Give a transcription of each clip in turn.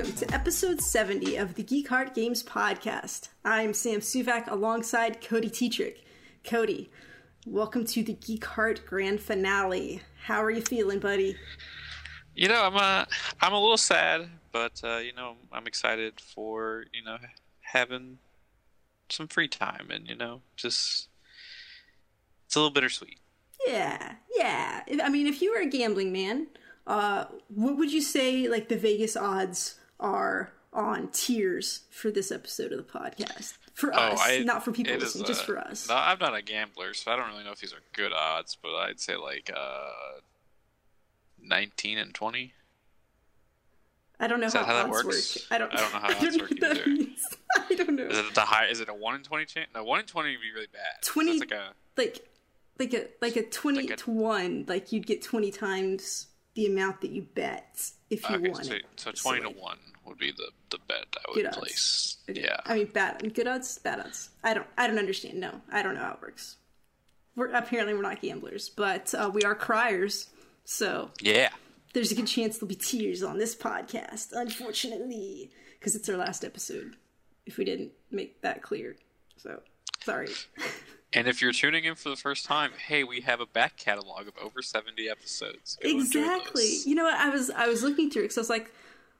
welcome to episode 70 of the Geek Heart Games podcast. I'm Sam Suvak alongside Cody Tetrick. Cody, welcome to the Geek Heart grand finale. How are you feeling, buddy? You know, I'm uh, I'm a little sad, but uh, you know, I'm excited for you know having some free time and you know just it's a little bittersweet. Yeah, yeah. I mean, if you were a gambling man, uh, what would you say like the Vegas odds are on tiers for this episode of the podcast? For us, Oh, I- not for people listening, is, just uh, for us. No, I'm not a gambler, so I don't really know if these are good odds, but I'd say like uh, 19 and 20. I don't know how, that how that odds work? I don't. I don't know how odds work either. I don't know. Is it the high? Is it a one in 20 chance? No, one in 20 would be really bad. 20 That's like a like like a like a 20 Like a- to 1 like you'd get 20 times the amount that you bet if you okay, won so, it so 20 like, to one would be the the bet I would place. Yeah. i mean bad good odds bad odds. I don't i don't understand. No i don't know how it works. We're apparently we're not gamblers but uh, we are criers so Yeah. there's a good chance there'll be tears on this podcast unfortunately because it's our last episode if we didn't make that clear. So sorry. And if you're tuning in for the first time, hey, we have a back catalog of over 70 episodes. Go exactly. you know what? I was i was looking through it because i was like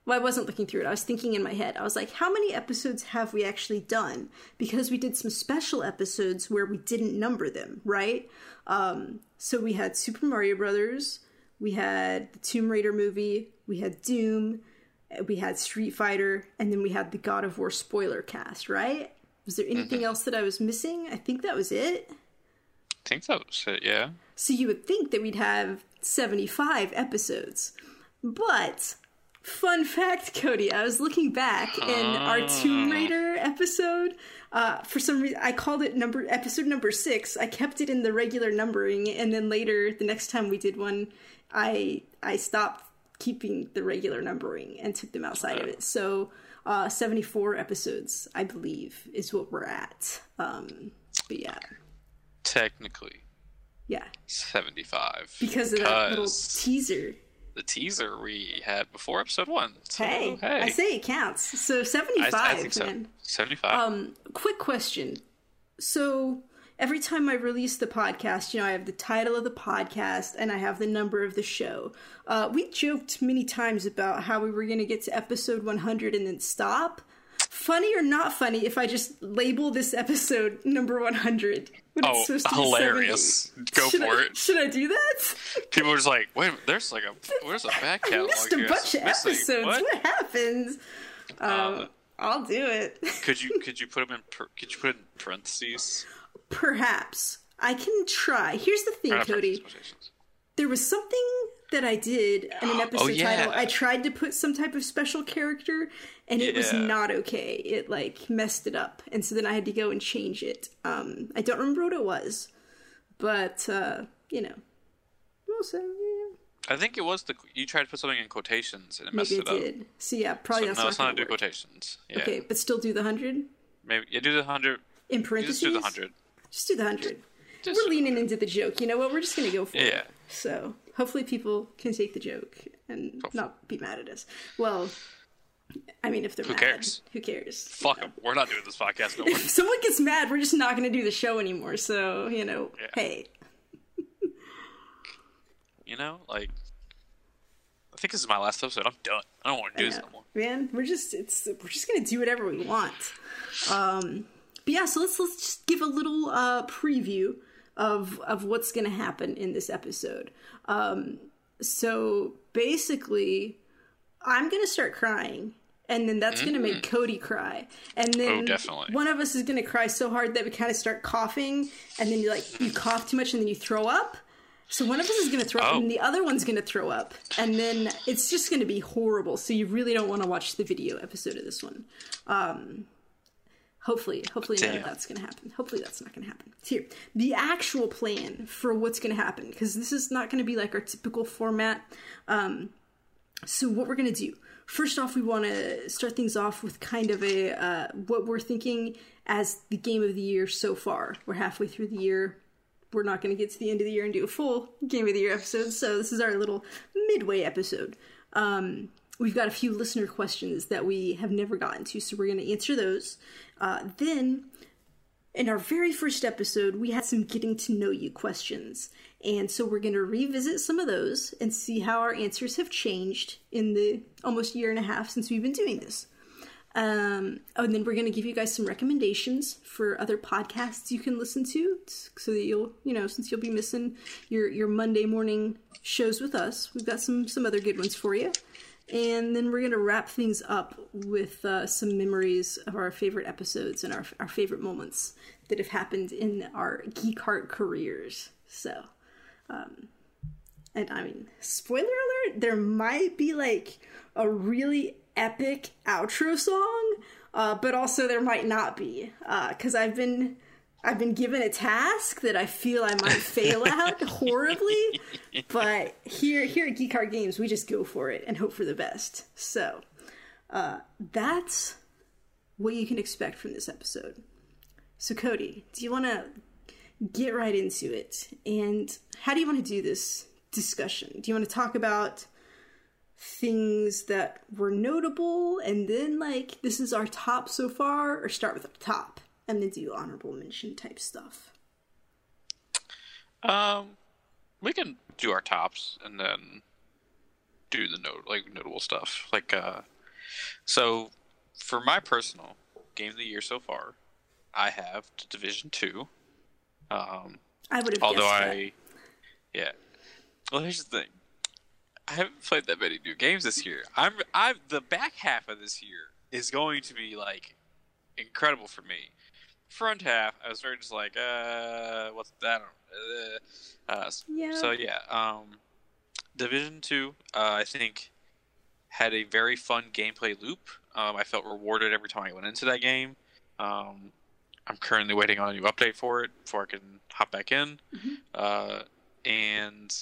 well i wasn't looking through it. I was thinking in my head. I was like how many episodes have we actually done? Because we did some special episodes where we didn't number them right? Um so we had super mario brothers we had the tomb raider movie we had doom we had street fighter and then we had the god of war spoiler cast right? Was there anything else that i was missing? I think that was it. I think that was it, yeah. so you would think that we'd have 75 episodes. But, fun fact, Cody, I was looking back in our Tomb Raider episode. Uh, for some reason, I called it number episode number six. I kept it in the regular numbering, and then later, the next time we did one, I I stopped keeping the regular numbering and took them outside of it. So, uh, 74 episodes, I believe, is what we're at. Um, but yeah, Technically, yeah. 75. because of that little teaser. The teaser we had before episode one. So, Hey, hey. I say it counts. So seventy-five, I, think so. man. 75. Um, quick question. So every time I release the podcast, you know, I have the title of the podcast and I have the number of the show. Uh, we joked many times about how we were going to get to episode one hundred and then stop. Funny or not funny, if I just label this episode number one hundred when oh, it's supposed to be hilarious. 70. Go should for I, it. Should I do that? People are just like, wait, there's like a, where's a back I catalog missed a here? bunch of episodes. What? What, happens? Um, Uh, I'll do it. could you could you put them in par- could you put it in parentheses? Perhaps I can try. Here's the thing, Cody. There was something that I did in an episode Oh, yeah. title. I tried to put some type of special character, and it was not okay. It like messed it up, and so then I had to go and change it. Um, I don't remember what it was, but uh, you know, well, so yeah, I think it was the you tried to put something in quotations and it messed maybe it I up. did. So yeah, probably So, that's no, not it's not do quotations. Yeah. Okay, but still do the hundred Maybe yeah, do the hundred. in parentheses. just do the hundred. Just do the hundred. Just We're leaning into the joke. You know what? We're just gonna go for Yeah. it. So hopefully people can take the joke and not be mad at us. Well, I mean, if they're Who mad, cares? Who cares? Fuck 'em. We're not doing this podcast no more. If someone gets mad, we're just not going to do the show anymore. So you know, Yeah. hey, you know, like I think this is my last episode. I'm done. I don't want to do this Yeah. no more. man, we're just it's we're just gonna do whatever we want. Um, but yeah, so let's let's just give a little uh, preview of of what's gonna happen in this episode. Um, so basically, I'm gonna start crying. And then that's gonna make Cody cry, and then Mm. Oh, one of us is gonna cry so hard that we kind of start coughing, and then you like you cough too much, and then you throw up. So one of us is going to throw up, Oh. and the other one's going to throw up, and then it's just going to be horrible. So you really don't want to watch the video episode of this one. Um, hopefully, hopefully none of that's going to happen. Hopefully that's not going to happen. Here, the actual plan for what's going to happen, because this is not going to be like our typical format. Um, so what we're going to do first off we want to start things off with kind of a uh, what we're thinking as the game of the year so far we're halfway through the year we're not going to get to the end of the year and do a full game of the year episode so this is our little midway episode um, we've got a few listener questions that we have never gotten to, so we're going to answer those. Uh, then, in our very first episode, we had some getting to know you questions. And so we're going to revisit some of those and see how our answers have changed in the almost year and a half since we've been doing this. Um, oh, and then we're going to give you guys some recommendations for other podcasts you can listen to, so that you'll, you know, since you'll be missing your your Monday morning shows with us, we've got some some other good ones for you. And then we're going to wrap things up with uh, some memories of our favorite episodes and our our favorite moments that have happened in our geek heart careers. So, um, and I mean, spoiler alert, there might be like a really epic outro song, uh, but also there might not be because uh, I've been I've been given a task that I feel I might fail at horribly. But here here at Geek Heart Games, we just go for it and hope for the best. So uh, that's what you can expect from this episode. So Cody, do you want to get right into it? And how do you want to do this discussion? Do you want to talk about things that were notable and then like this is our top so far or start with the top and then do honorable mention type stuff um we can do our tops and then do the note like notable stuff like uh so for my personal game of the year so far i have division 2 um i would have although i yeah well here's the thing I haven't played that many new games this year. I'm I'm the back half of this year is going to be like incredible for me. Front half, I was very just like, uh, what's that? Uh, uh, yeah. So yeah, um, Division Two, uh, I think, had a very fun gameplay loop. Um, I felt rewarded every time I went into that game. Um, I'm currently waiting on a new update for it before I can hop back in. Mm-hmm. Uh, and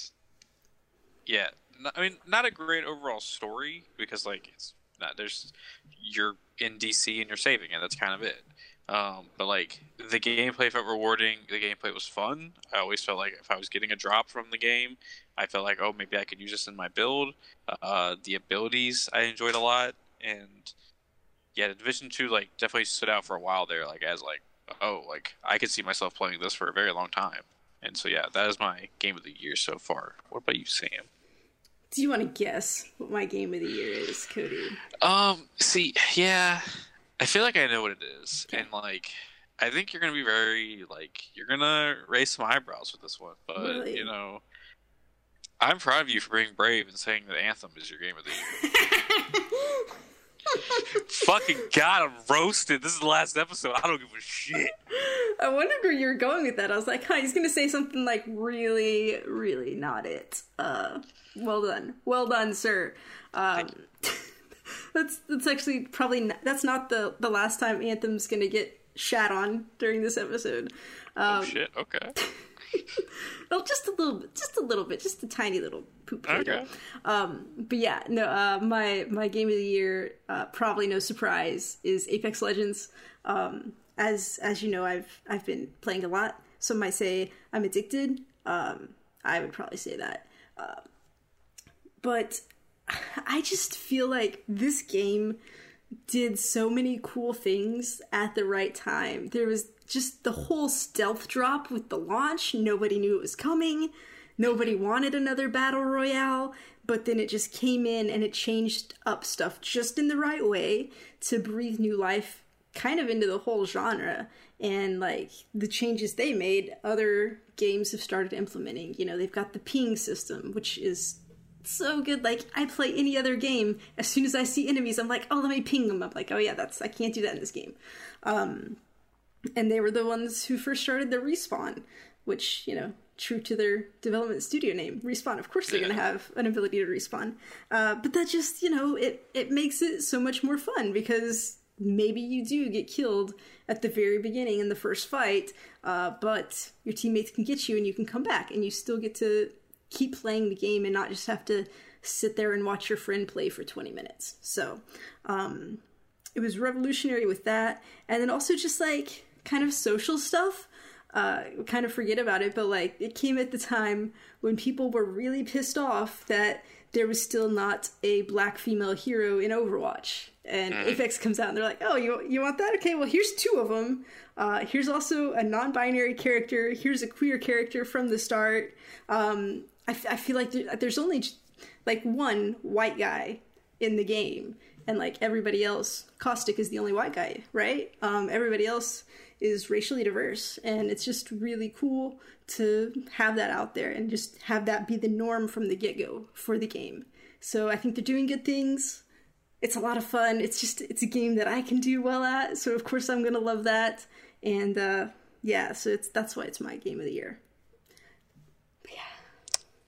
yeah, I mean, not a great overall story because like it's not there's you're in DC and you're saving it. That's kind of it. Um, but like the gameplay felt rewarding. The gameplay was fun. I always felt like if I was getting a drop from the game, I felt like oh maybe I could use this in my build. Uh, the abilities I enjoyed a lot, and yeah, Division Two like definitely stood out for a while there. Like as like oh like I could see myself playing this for a very long time. And so yeah, that is my game of the year so far. What about you, Sam? Do you want to guess what my game of the year is, Cody? Um, see, yeah, I feel like I know what it is, okay. and like, I think you're gonna be very like you're gonna raise some eyebrows with this one, but really? you know, I'm proud of you for being brave and saying that Anthem is your game of the year. Fucking God, I'm roasted. This is the last episode. I don't give a shit. I wondered where you were going with that. I was like, huh, he's gonna say something like really, really not it. Uh, well done, well done, sir. Um, that's that's actually probably not, that's not the the last time Anthem's gonna get shat on during this episode. Oh, um, oh shit! Okay. well, just a little bit, just a little bit, just a tiny little poop. Okay. Um, but yeah, no. Uh, my my game of the year, uh, probably no surprise, is Apex Legends. Um, as as you know, I've I've been playing a lot. Some might say I'm addicted. Um, I would probably say that. Uh, but I just feel like this game did so many cool things at the right time. There was just the whole stealth drop with the launch. Nobody knew it was coming. Nobody wanted another battle royale, but then it just came in and it changed up stuff just in the right way to breathe new life kind of into the whole genre. And like the changes they made, other games have started implementing. You know, they've got the ping system, which is so good. Like I play any other game, as soon as I see enemies, I'm like, oh, let me ping them. I'm like, oh yeah, that's I can't do that in this game. Um, and they were the ones who first started the respawn, which you know, true to their development studio name, respawn. Of course, they're going to have an ability to respawn, uh, but that just you know, it it makes it so much more fun because maybe you do get killed at the very beginning in the first fight, uh, but your teammates can get you and you can come back and you still get to keep playing the game and not just have to sit there and watch your friend play for 20 minutes. So, um, it was revolutionary with that. And then also just like kind of social stuff. uh, kind of forget about it, but like it came at the time when people were really pissed off that there was still not a black female hero in Overwatch. And mm. Apex comes out and they're like, "Oh, you you want that? Okay, well here's two of them. Uh, here's also a non-binary character. Here's a queer character from the start. Um, I, f- I feel like there's only like one white guy in the game, and like everybody else, Caustic is the only white guy, right? Um, everybody else is racially diverse, and it's just really cool to have that out there and just have that be the norm from the get go for the game. So I think they're doing good things. It's a lot of fun. It's just it's a game that I can do well at, so of course I'm gonna love that. And uh, yeah, so it's that's why it's my game of the year.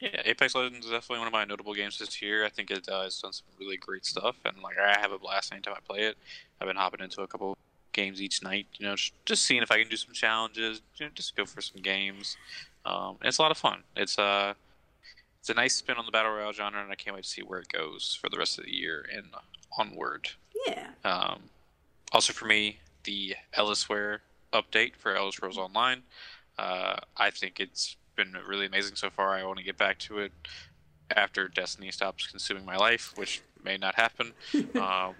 Yeah, Apex Legends is definitely one of my notable games this year. I think it uh, has done some really great stuff, and like I have a blast anytime I play it. I've been hopping into a couple games each night, you know, just, seeing if I can do some challenges, you know, just go for some games. Um, it's a lot of fun. It's a uh, it's a nice spin on the battle royale genre, and I can't wait to see where it goes for the rest of the year and onward. Yeah. Um, also for me, the Elsweyr update for Elder Scrolls Online. Uh, I think it's been really amazing so far. I want to get back to it after Destiny stops consuming my life, which may not happen. um,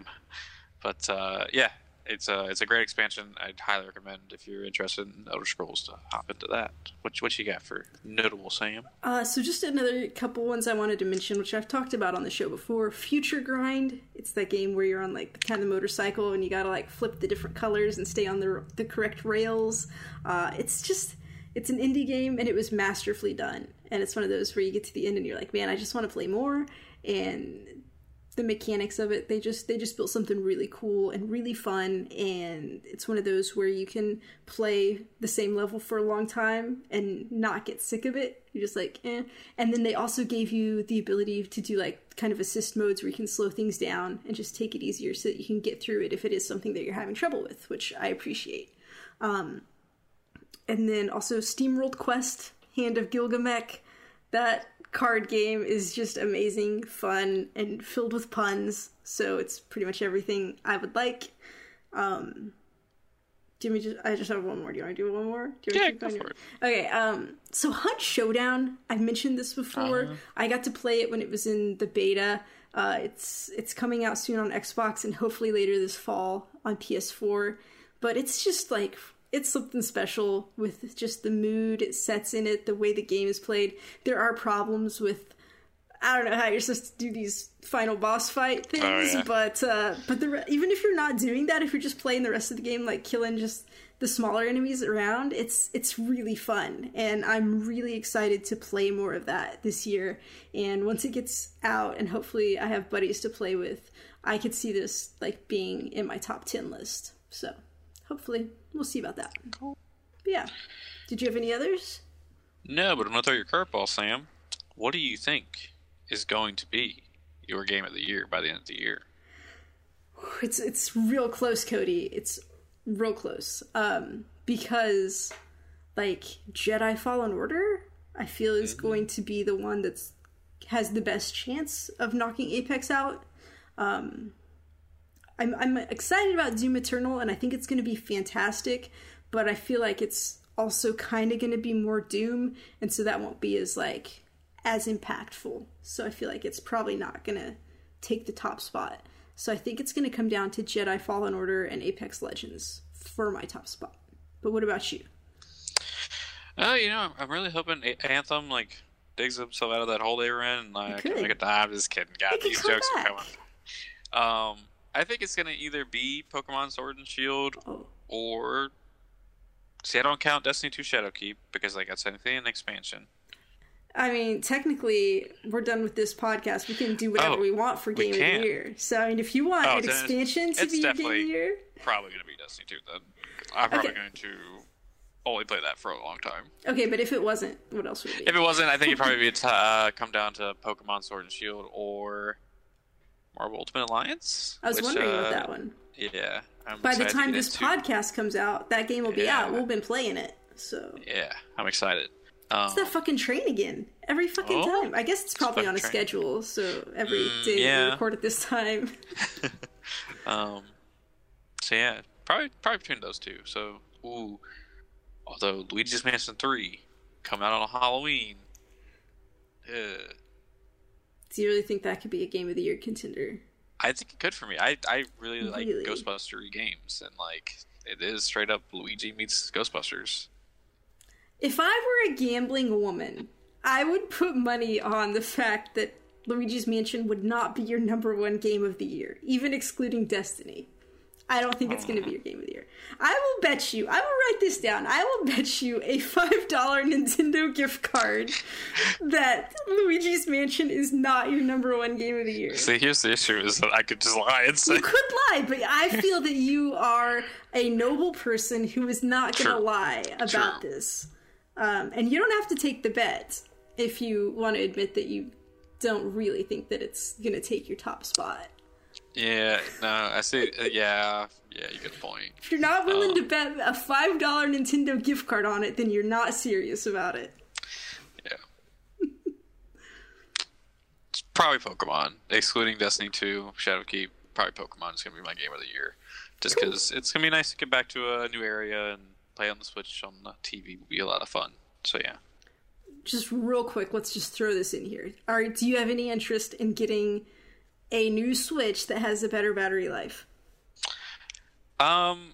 but uh, yeah, it's a it's a great expansion. I'd highly recommend if you're interested in Elder Scrolls to hop into that. What what you got for notable, Sam? Uh, so just another couple ones I wanted to mention, which I've talked about on the show before. Future Grind. It's that game where you're on like kind of the motorcycle and you gotta like flip the different colors and stay on the the correct rails. Uh, it's just it's an indie game and it was masterfully done. And it's one of those where you get to the end and you're like, man, I just want to play more. And the mechanics of it, they just they just built something really cool and really fun. And it's one of those where you can play the same level for a long time and not get sick of it. You're just like, eh. And then they also gave you the ability to do like kind of assist modes where you can slow things down and just take it easier so that you can get through it if it is something that you're having trouble with, which I appreciate. Um, and then also Steamworld Quest, Hand of Gilgamesh. That card game is just amazing, fun, and filled with puns. So it's pretty much everything I would like. Um, do you just? I just have one more. Do you want to do one more? Do you yeah, go for it. Okay. Um. So Hunt Showdown. I've mentioned this before. Uh-huh. I got to play it when it was in the beta. Uh, it's it's coming out soon on Xbox and hopefully later this fall on PS4. But it's just like it's something special with just the mood it sets in it, the way the game is played. There are problems with I don't know how you're supposed to do these final boss fight things, oh, yeah. but uh, but the, even if you're not doing that, if you're just playing the rest of the game, like killing just the smaller enemies around, it's it's really fun, and I'm really excited to play more of that this year. And once it gets out, and hopefully I have buddies to play with, I could see this like being in my top ten list. So hopefully we'll see about that. But yeah. Did you have any others? No, but I'm gonna throw your curveball, Sam. What do you think is going to be your game of the year by the end of the year? It's it's real close, Cody. It's real close. Um, because like Jedi Fallen Order, I feel is mm-hmm. going to be the one that's has the best chance of knocking Apex out. Um, I'm I'm excited about Doom Eternal, and I think it's going to be fantastic. But I feel like it's also kind of going to be more Doom, and so that won't be as like as impactful. So I feel like it's probably not going to take the top spot. So I think it's going to come down to Jedi Fallen Order and Apex Legends for my top spot. But what about you? Oh, uh, you know, I'm really hoping Anthem like digs himself out of that hole they were in, and like, make it. I'm just kidding. God, these jokes back. are coming. Um, I think it's gonna either be Pokemon Sword and Shield oh. or see. I don't count Destiny 2 Shadowkeep because like that's anything an expansion. I mean, technically, we're done with this podcast. We can do whatever oh, we want for Game of the Year. So, I mean, if you want oh, an expansion to be your Game of the Year, probably going to be Destiny 2. Then I'm probably okay. going to only play that for a long time. Okay, but if it wasn't, what else would it be? If it wasn't, I think it'd probably be uh, come down to Pokemon Sword and Shield or Marvel Ultimate Alliance. I was which, wondering uh, about that one. Yeah. I'm By the time this podcast comes out, that game will be yeah. out. We've been playing it, so. Yeah, I'm excited. Um, it's that fucking train again. Every fucking oh, time. I guess it's probably on a train. schedule, so every mm, day yeah. we record at this time. um. So yeah, probably probably between those two. So ooh, Although Luigi's Mansion 3 come out on Halloween. Ugh. Do you really think that could be a game of the year contender? I think it could for me. I I really like Really? Ghostbuster games, and like it is straight up Luigi meets Ghostbusters. If I were a gambling woman, I would put money on the fact that Luigi's Mansion would not be your number one game of the year, even excluding Destiny. I don't think it's going to be your game of the year. I will bet you, I will write this down, I will bet you a $5 Nintendo gift card that Luigi's Mansion is not your number one game of the year. See, here's the issue: is that I could just lie and say You could lie, but I feel that you are a noble person who is not going to lie about this. Um, and you don't have to take the bet if you want to admit that you don't really think that it's going to take your top spot. Yeah, no, I see. Uh, yeah, yeah, you get the point. If you're not willing Oh. to bet a $5 Nintendo gift card on it, then you're not serious about it. Yeah. it's probably Pokemon, excluding Destiny 2, Shadowkeep. Probably Pokemon is gonna be my game of the year, just because it's gonna be nice to get back to a new area and play on the Switch on the TV. Will be a lot of fun. So yeah. Just real quick, let's just throw this in here. All right, do you have any interest in getting a new Switch that has a better battery life? Um,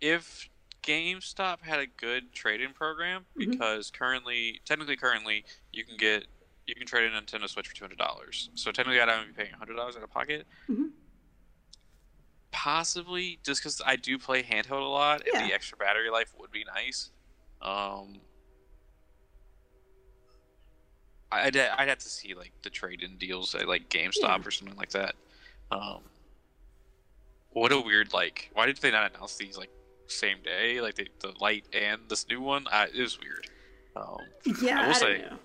if GameStop had a good trade-in program, because currently, technically, currently, you can get you can trade in a Nintendo Switch for two hundred dollars. So technically, I'd only be paying hundred dollars out of pocket. Mhm. Possibly, just because I do play handheld a lot, and the extra battery life would be nice. Um, I'd I'd have to see like the trade-in deals at like GameStop Yeah. or something like that. Um, what a weird like. Why did they not announce these like same day? Like the the light and this new one. I, it was weird. Um, Yeah, I I, will don't say- know.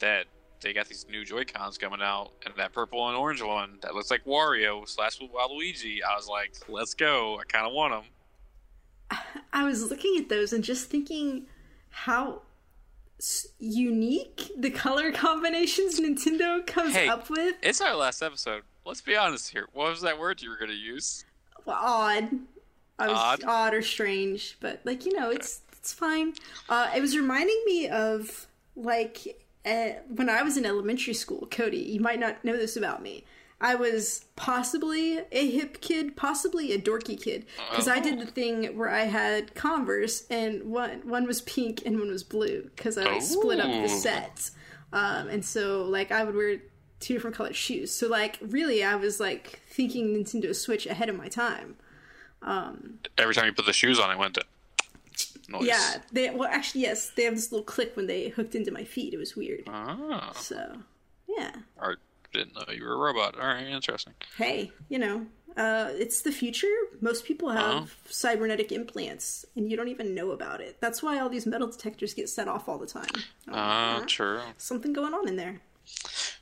that they got these new Joy Cons coming out, and that purple and orange one that looks like Wario slash Waluigi. I was like, let's go. I kind of want them. I was looking at those and just thinking how unique the color combinations Nintendo comes Hey. up with. It's our last episode. Let's be honest here. What was that word you were going to use? Well, odd. I was Odd? odd. or strange, but like you know, it's it's fine. Uh, it was reminding me of like uh, when I was in elementary school. Cody, you might not know this about me. I was possibly a hip kid, possibly a dorky kid, because I did the thing where I had Converse, and one one was pink and one was blue, because I like, split up the sets. Um, and so like I would wear two different colored shoes. So like really, I was like thinking Nintendo Switch ahead of my time. Every time you put the shoes on, it went to noise. Yeah, they well actually yes, they have this little click when they hooked into my feet. It was weird. Oh, So yeah, or didn't know you were a robot. All right, interesting. hey, you know, uh, it's the future. Most people have Uh-huh. cybernetic implants, and you don't even know about it. That's why all these metal detectors get set off all the time. Uh, true. Something going on in there.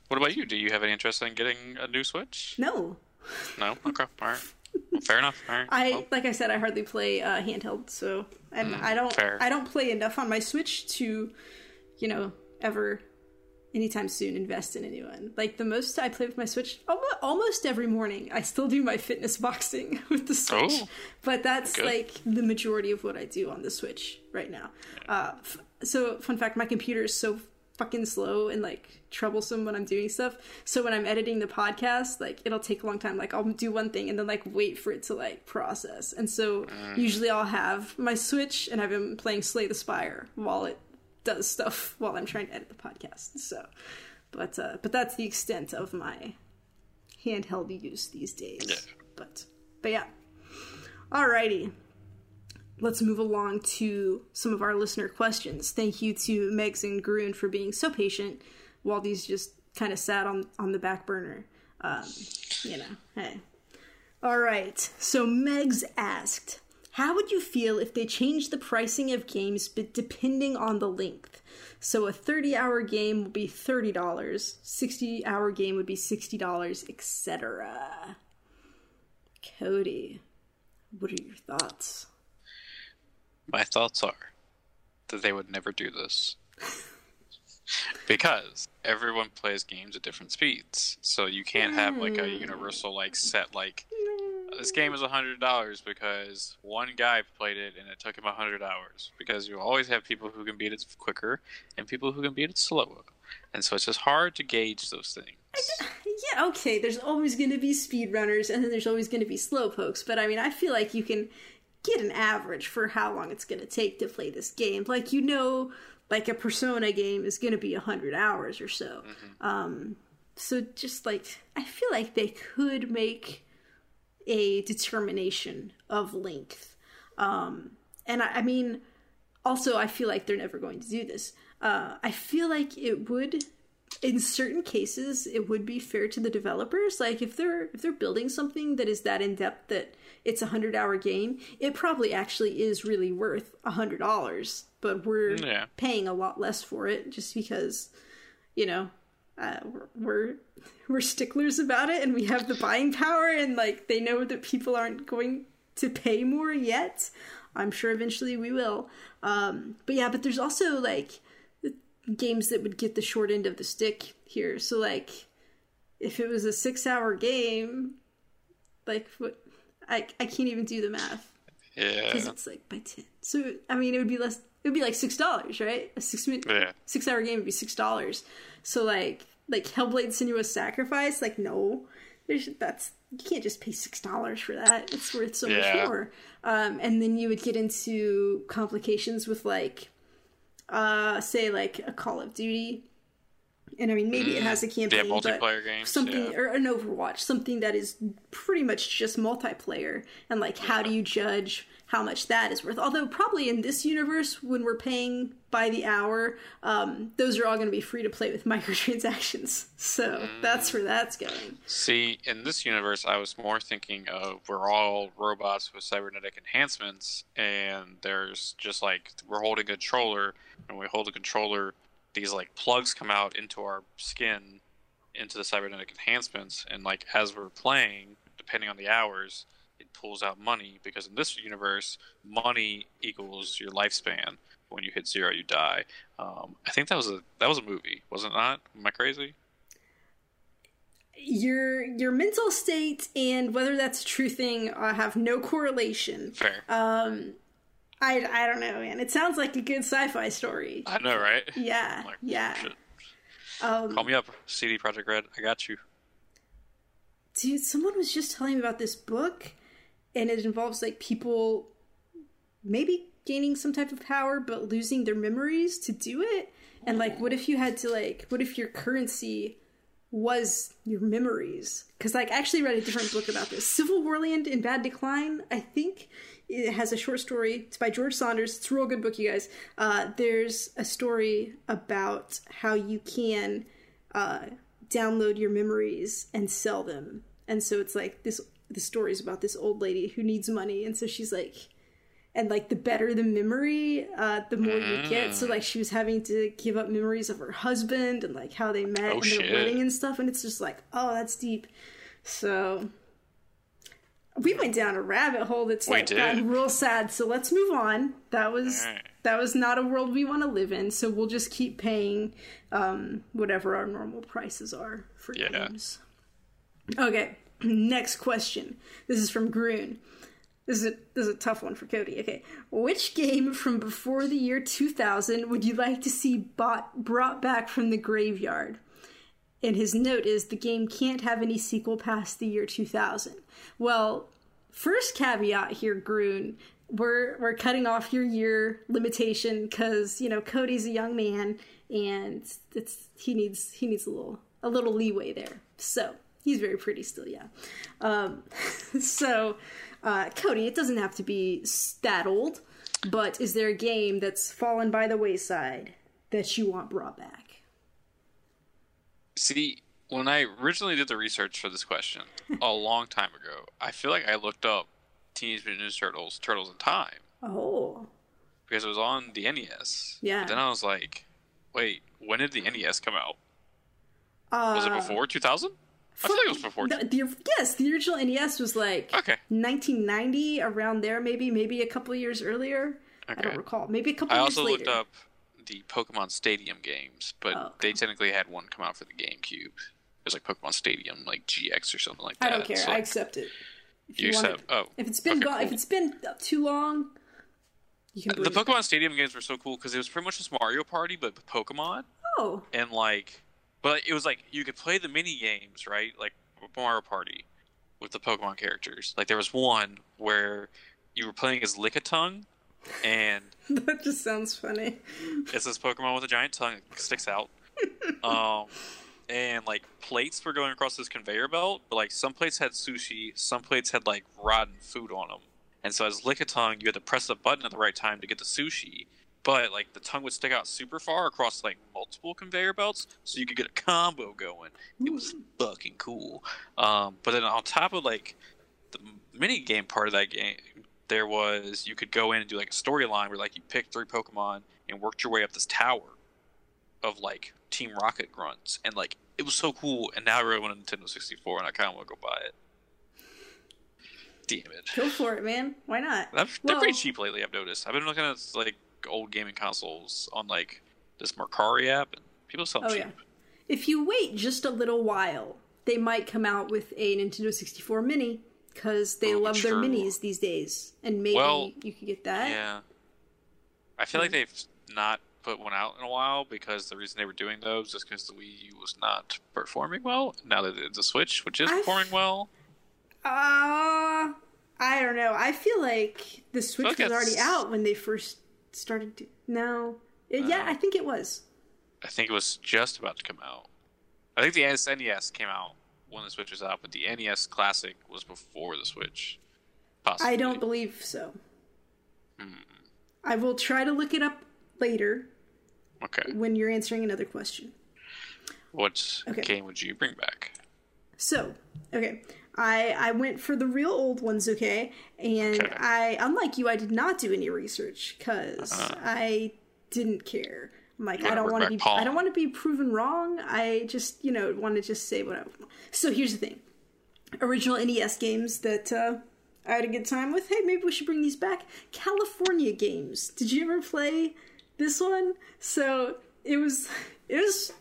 What about you? Do you have any interest in getting a new Switch? No, No. Okay. All right. Well, fair enough. Right. I Well, like I said, I hardly play uh, handheld, so and I don't Mm, fair. I don't play enough on my Switch to, you know, ever anytime soon invest in anyone. Like the most I play with my Switch almost, almost every morning. I still do my fitness boxing with the Switch, Oh, but that's good. like the majority of what I do on the Switch right now. Uh, f- so fun fact, my computer is so fucking slow and like troublesome when I'm doing stuff. So when I'm editing the podcast, like it'll take a long time. Like I'll do one thing and then like wait for it to like process. And so usually I'll have my Switch and I've been playing Slay the Spire while it does stuff while I'm trying to edit the podcast. So, but uh, but that's the extent of my handheld use these days. Yeah. But but yeah. Alrighty. Let's move along to some of our listener questions. Thank you to Megs and Grun for being so patient while these just kind of sat on on the back burner. Um, you know, hey. All right. So Megs asked, "How would you feel if they changed the pricing of games, depending on the length? So a 30-hour game would be thirty dollars, 60-hour game would be sixty dollars, etc." Cody, what are your thoughts? my thoughts are that they would never do this because everyone plays games at different speeds so you can't have like a hmm. universal like set like this game is hundred dollars because one guy played it and it took him hundred hours. Because you always have people who can beat it quicker and people who can beat it slower, and so it's just hard to gauge those things. Yeah, okay. There's always going to be speedrunners, and then there's always going to be slowpokes. But I mean, I feel like you can get an average for how long it's going to take to play this game. Like you know, like a Persona game is going to be hundred hours or so. Mm-hmm. Um, so just like I feel like they could make a determination of length. Um, and I, I, mean, also I feel like they're never going to do this. Uh, I feel like it would, in certain cases, it would be fair to the developers. Like if they're if they're building something that is that in depth that it's a hundred hour game, it probably actually is really worth a hundred dollars. But we're yeah. paying a lot less for it just because, you know, uh, we're we're sticklers about it and we have the buying power and like they know that people aren't going to pay more yet. I'm sure eventually we will. Um, but yeah but there's also like games that would get the short end of the stick here. So like if it was a six hour game like what i i can't even do the math. Yeah. Because it's like by 10 so i mean it would be less it would be like six dollars right? A six minute yeah. six hour game would be six dollars. So like like Hellblade Senua's Sacrifice, like no, there's that's you can't just pay six dollars for that. It's worth so yeah. much more. Um, and then you would get into complications with like, uh, say like a Call of Duty. And I mean, maybe mm, it has a campaign, yeah, multiplayer games, something yeah. or an Overwatch, something that is pretty much just multiplayer. And like, how do you judge how much that is worth. Although probably in this universe, when we're paying by the hour, um, those are all going to be free to play with microtransactions. So mm. that's where that's going. See, in this universe, I was more thinking of we're all robots with cybernetic enhancements, and there's just like we're holding a controller, and we hold a controller, these like plugs come out into our skin, into the cybernetic enhancements, and like as we're playing, depending on the hours it pulls out money because in this universe, money equals your lifespan. When you hit zero, you die. Um, I think that was a that was a movie, was it not? Am I crazy? Your your mental state and whether that's a true thing uh, have no correlation. Fair. Um, I, I don't know, man. It sounds like a good sci-fi story. I know, right? Yeah, like, yeah. Um, Call me up, CD Projekt Red. I got you. Dude, someone was just telling me about this book and it involves like people maybe gaining some type of power but losing their memories to do it. And like what if you had to like what if your currency was your memories? Because like i actually read a different book about this. CivilWarLand in bad decline i think it has a short story it's by george saunders. It's a real good book you guys. Uh, there's a story about how you can uh, download your memories and sell them. And so it's like this the stories about this old lady who needs money and so she's like and like the better the memory uh the more mm. you get so like she was having to give up memories of her husband and like how they met oh, and their shit. wedding and stuff and it's just like oh that's deep so we went down a rabbit hole that's we like did. gotten real sad so let's move on that was right. that was not a world we want to live in so we'll just keep paying um whatever our normal prices are for yeah. games okay Next question. This is from Groon. This is a this is a tough one for Cody. Okay, which game from before the year 2000 would you like to see bought, brought back from the graveyard? And his note is the game can't have any sequel past the year 2000. Well, first caveat here, Groon. We're we're cutting off your year limitation because you know Cody's a young man and it's he needs he needs a little a little leeway there. So He's very pretty still, yeah. Um, so, uh, Cody, it doesn't have to be that old, but is there a game that's fallen by the wayside that you want brought back? See, when I originally did the research for this question a long time ago, I feel like I looked up Teenage Mutant Ninja Turtles: Turtles in Time. Oh. Because it was on the NES. Yeah. But then I was like, wait, when did the NES come out? Uh, was it before 2000? I like it was before. The, the, yes, the original NES was like okay. 1990, around there, maybe, maybe a couple years earlier. Okay. I don't recall. Maybe a couple. I also looked up the Pokemon Stadium games, but oh, okay. they technically had one come out for the GameCube. It was like Pokemon Stadium, like GX or something like that. I don't care. So, I accept it. If You want said, it- oh, if it's been okay, gone, if it's been too long, you can. the bring it back. Pokemon Stadium games were so cool because it was pretty much just Mario Party, but Pokemon. Oh, and like but it was like you could play the mini games right? Like mario party with the pokemon characters. Like there was one where you were playing as lickitung and that just sounds funny. it's this pokemon with a giant tongue that sticks out. Um and like plates were going across this conveyor belt but like some plates had sushi some plates had like rotten food on them and so as lickitung you had to press the button at the right time to get the sushi but like the tongue would stick out super far across like multiple conveyor belts so you could get a combo going. It was fucking cool. Um, but then on top of like the mini game part of that game there was you could go in and do like a storyline where like you picked three pokemon and worked your way up this tower of like team rocket grunts and like it was so cool and now i really want a nintendo 64 and i kind of want to go buy it. Damn it. Go for it, man. Why not? they're, they're Well- pretty cheap lately i've noticed. I've been looking at like old gaming consoles on like this mercari app and people sell them Oh cheap yeah. If you wait just a little while, they might come out with a Nintendo 64 Mini because they Oh, love their minis these days, and maybe Well, you could get that. Yeah. I feel like they've not put one out in a while because the reason they were doing those is because the Wii U was not performing well. Now that it's a Switch, which is I've- performing well. Uh, I don't know. I feel like the Switch like was already out when they first started. To... No, Uh, yeah, I think it was. I think it was just about to come out. I think the SNES came out when the Switch was out, but the NES Classic was before the Switch. Possibly. I don't believe so. Hmm. I will try to look it up later Okay. when you're answering another question. What Okay. game would you bring back? So, okay. I I went for the real old ones, okay? And Okay. I unlike you, I did not do any research cuz I didn't care. I'm like Uh-huh. I don't want to be. I don't want to be proven wrong. I just, you know, want to just say what I So, here's the thing. Original NES games that uh I had a good time with. Hey, maybe we should bring these back. California games. Did you ever play this one? So, it was it was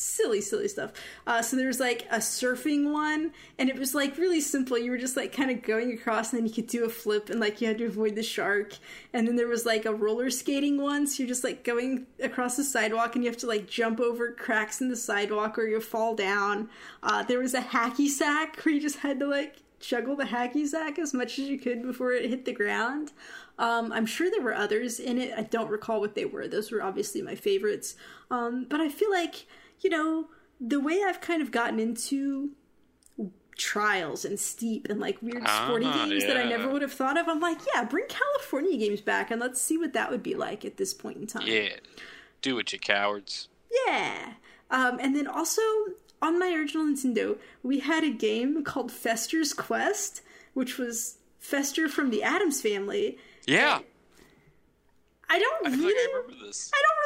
silly, silly stuff. Uh, so there was like a surfing one, and it was like really simple. You were just like kind of going across, and then you could do a flip, and like you had to avoid the shark. And then there was like a roller skating one, so you're just like going across the sidewalk, and you have to like jump over cracks in the sidewalk, or you fall down. Uh, there was a hacky sack where you just had to like juggle the hacky sack as much as you could before it hit the ground. Um, I'm sure there were others in it. I don't recall what they were. Those were obviously my favorites. Um, but I feel like, you know, the way I've kind of gotten into trials and steep and like weird sporty Ah, games that I never would have thought of, I'm like, yeah, bring California games back and let's see what that would be like at this point in time. Yeah. Do it, you cowards. Yeah. Um, and then also on my original Nintendo, we had a game called Fester's Quest, which was Fester from the Addams Family. Yeah. I don't I really, I remember this. I don't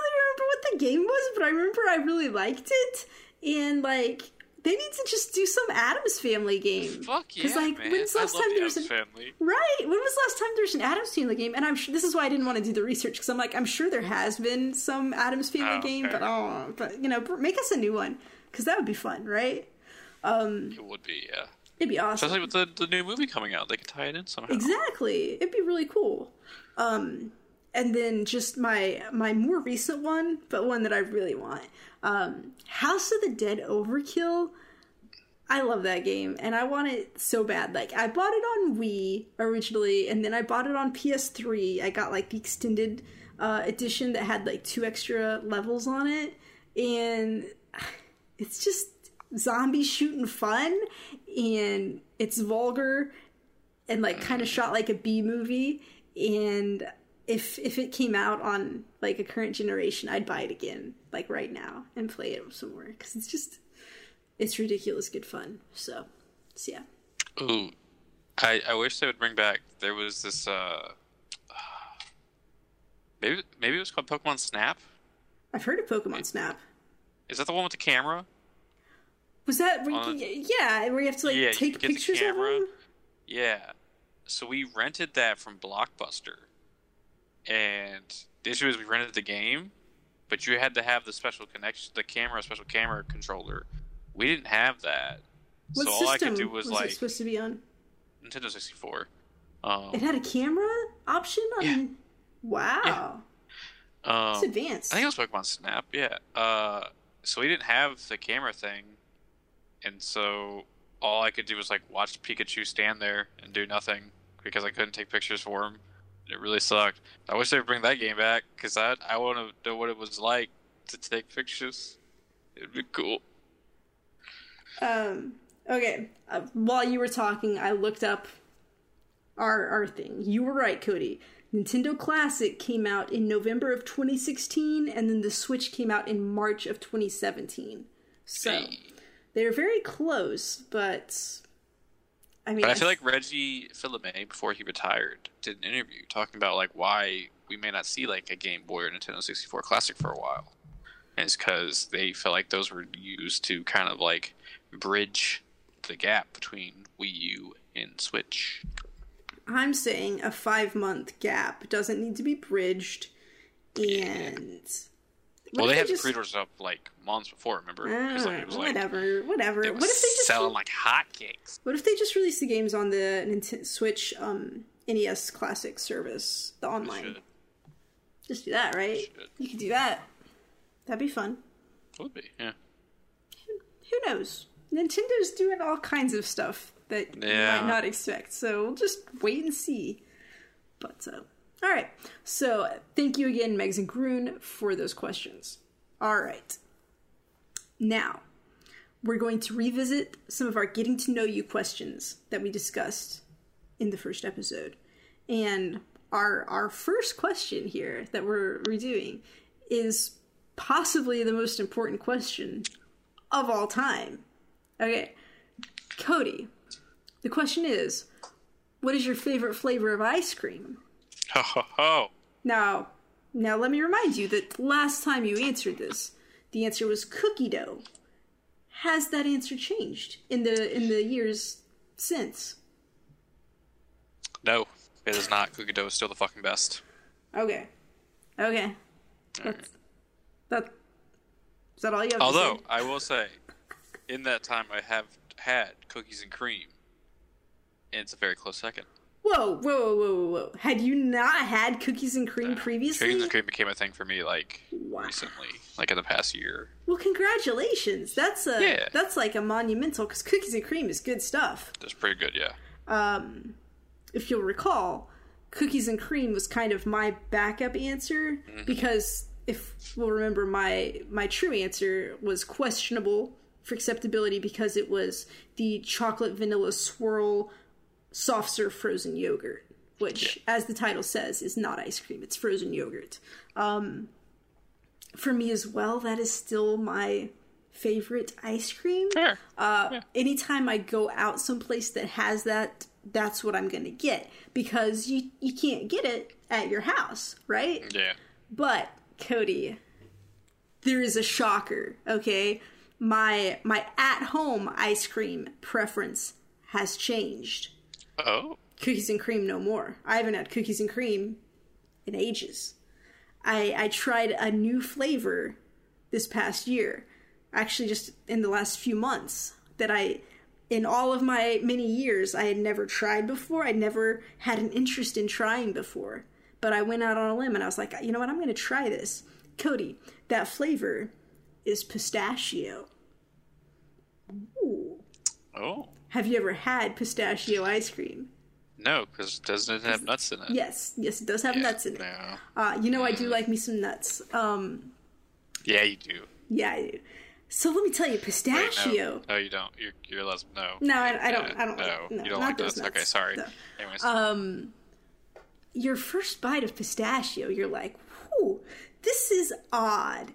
what the game was, but I remember I really liked it. And like, they need to just do some Addams Family game. Fuck yeah, Because like, man. when's the last time the there was Addams an family. Right. When was the last time there was an Addams Family game? And I'm sure this is why I didn't want to do the research because I'm like I'm sure there has been some Addams Family Oh, game, fair. but oh, but you know, make us a new one because that would be fun, right? Um, it would be, yeah. It'd be awesome. Especially with the, the new movie coming out, they could tie it in somehow. Exactly. It'd be really cool. Um, and then just my my more recent one, but one that I really want. Um, House of the Dead Overkill. I love that game and I want it so bad. Like I bought it on Wii originally and then I bought it on PS3. I got like the extended uh, edition that had like two extra levels on it and it's just zombie shooting fun and it's vulgar and like kind of shot like a B movie and if if it came out on like a current generation I'd buy it again like right now and play it some more cuz it's just it's ridiculous good fun so, so yeah Ooh, I, I wish they would bring back. There was this. uh Maybe maybe it was called Pokemon Snap. I've heard of Pokemon Snap Is that the one with the camera? was that where, you- yeah where you have to like Yeah, take the pictures of them Yeah. So we rented that from Blockbuster, and the issue is we rented the game, but you had to have the special connection, the camera, special camera controller. We didn't have that, what so all I could do was, was like it supposed to be on Nintendo 64. Um, It had a camera option on. Yeah. Wow, um, it's advanced. I think it was Pokemon Snap. Yeah. Uh, so we didn't have the camera thing, and so all I could do was like watch Pikachu stand there and do nothing because I couldn't take pictures for him. It really sucked. I wish they would bring that game back because I I want to know what it was like to take pictures. It'd be cool. Um. Okay. Uh, while you were talking, I looked up our our thing. You were right, Cody. Nintendo Classic came out in November of 2016, and then the Switch came out in March of 2017. So Hey. they're very close, but I mean, But I feel like Reggie Fils-Aimé, before he retired, did an interview talking about like why we may not see like a Game Boy or Nintendo 64 Classic for a while. And it's because they felt like those were used to kind of like bridge the gap between Wii U and Switch. I'm saying a five month gap doesn't need to be bridged, and well, they had the just- pre-orders up like months before. Remember? like, Ah, it was like whatever, whatever. What if they just selling like hotcakes. What if they just release the games on the Nintendo Switch um, NES Classic service, the online? Just do that, right? You could do that. That'd be fun. Would be, yeah. Who knows? Nintendo's doing all kinds of stuff that you might not expect. So we'll just wait and see. But uh, all right. So thank you again, Megs and Groon, for those questions. All right. Now we're going to revisit some of our getting to know you questions that we discussed in the first episode. And our our first question here that we're redoing is possibly the most important question of all time. Okay. Cody, the question is what is your favorite flavor of ice cream? Ho ho ho! Now, now let me remind you that last time you answered this, the answer was cookie dough. Has that answer changed in the in the years since? No, it is not. Cookie dough is still the fucking best. Okay. Okay. That's, that is that all you have Although to say? Although I will say, in that time I have had cookies and cream, and it's a very close second. Whoa, whoa, whoa, whoa, whoa. Had you not had cookies and cream previously? Cookies and cream became a thing for me like Wow. recently, like in the past year. Well, congratulations. That's a Yeah. that's like a monumental because cookies and cream is good stuff. That's pretty good, yeah. Um, if you'll recall, cookies and cream was kind of my backup answer because if we'll remember, my my true answer was questionable for acceptability because it was the chocolate vanilla swirl soft serve frozen yogurt, which, as the title says, is not ice cream; it's frozen yogurt. Um, for me as well, that is still my favorite ice cream. Sure. Uh, anytime I go out someplace that has that, that's what I'm gonna get because you you can't get it at your house, right? Yeah. But Cody, there is a shocker. Okay, my my at home ice cream preference has changed. Oh. Cookies and cream no more. I haven't had cookies and cream in ages. I I tried a new flavor this past year. Actually just in the last few months that I in all of my many years I had never tried before. I never had an interest in trying before. But I went out on a limb and I was like, you know what, I'm gonna try this. Cody, that flavor is pistachio. Ooh. Oh. Have you ever had pistachio ice cream? No, because doesn't it have nuts in it? Yes, yes, it does have Yeah, nuts in it. No. Uh, you know, I do like me some nuts. Um, Yeah, you do. yeah, I do. So let me tell you, Wait, pistachio. no. no, you don't. You're, you're less. No. No, I, I don't. Yeah, I don't. No, no you don't like those nuts. Okay, sorry. No. Anyways. Um, your first bite of pistachio, you're like, "Whew, this is odd."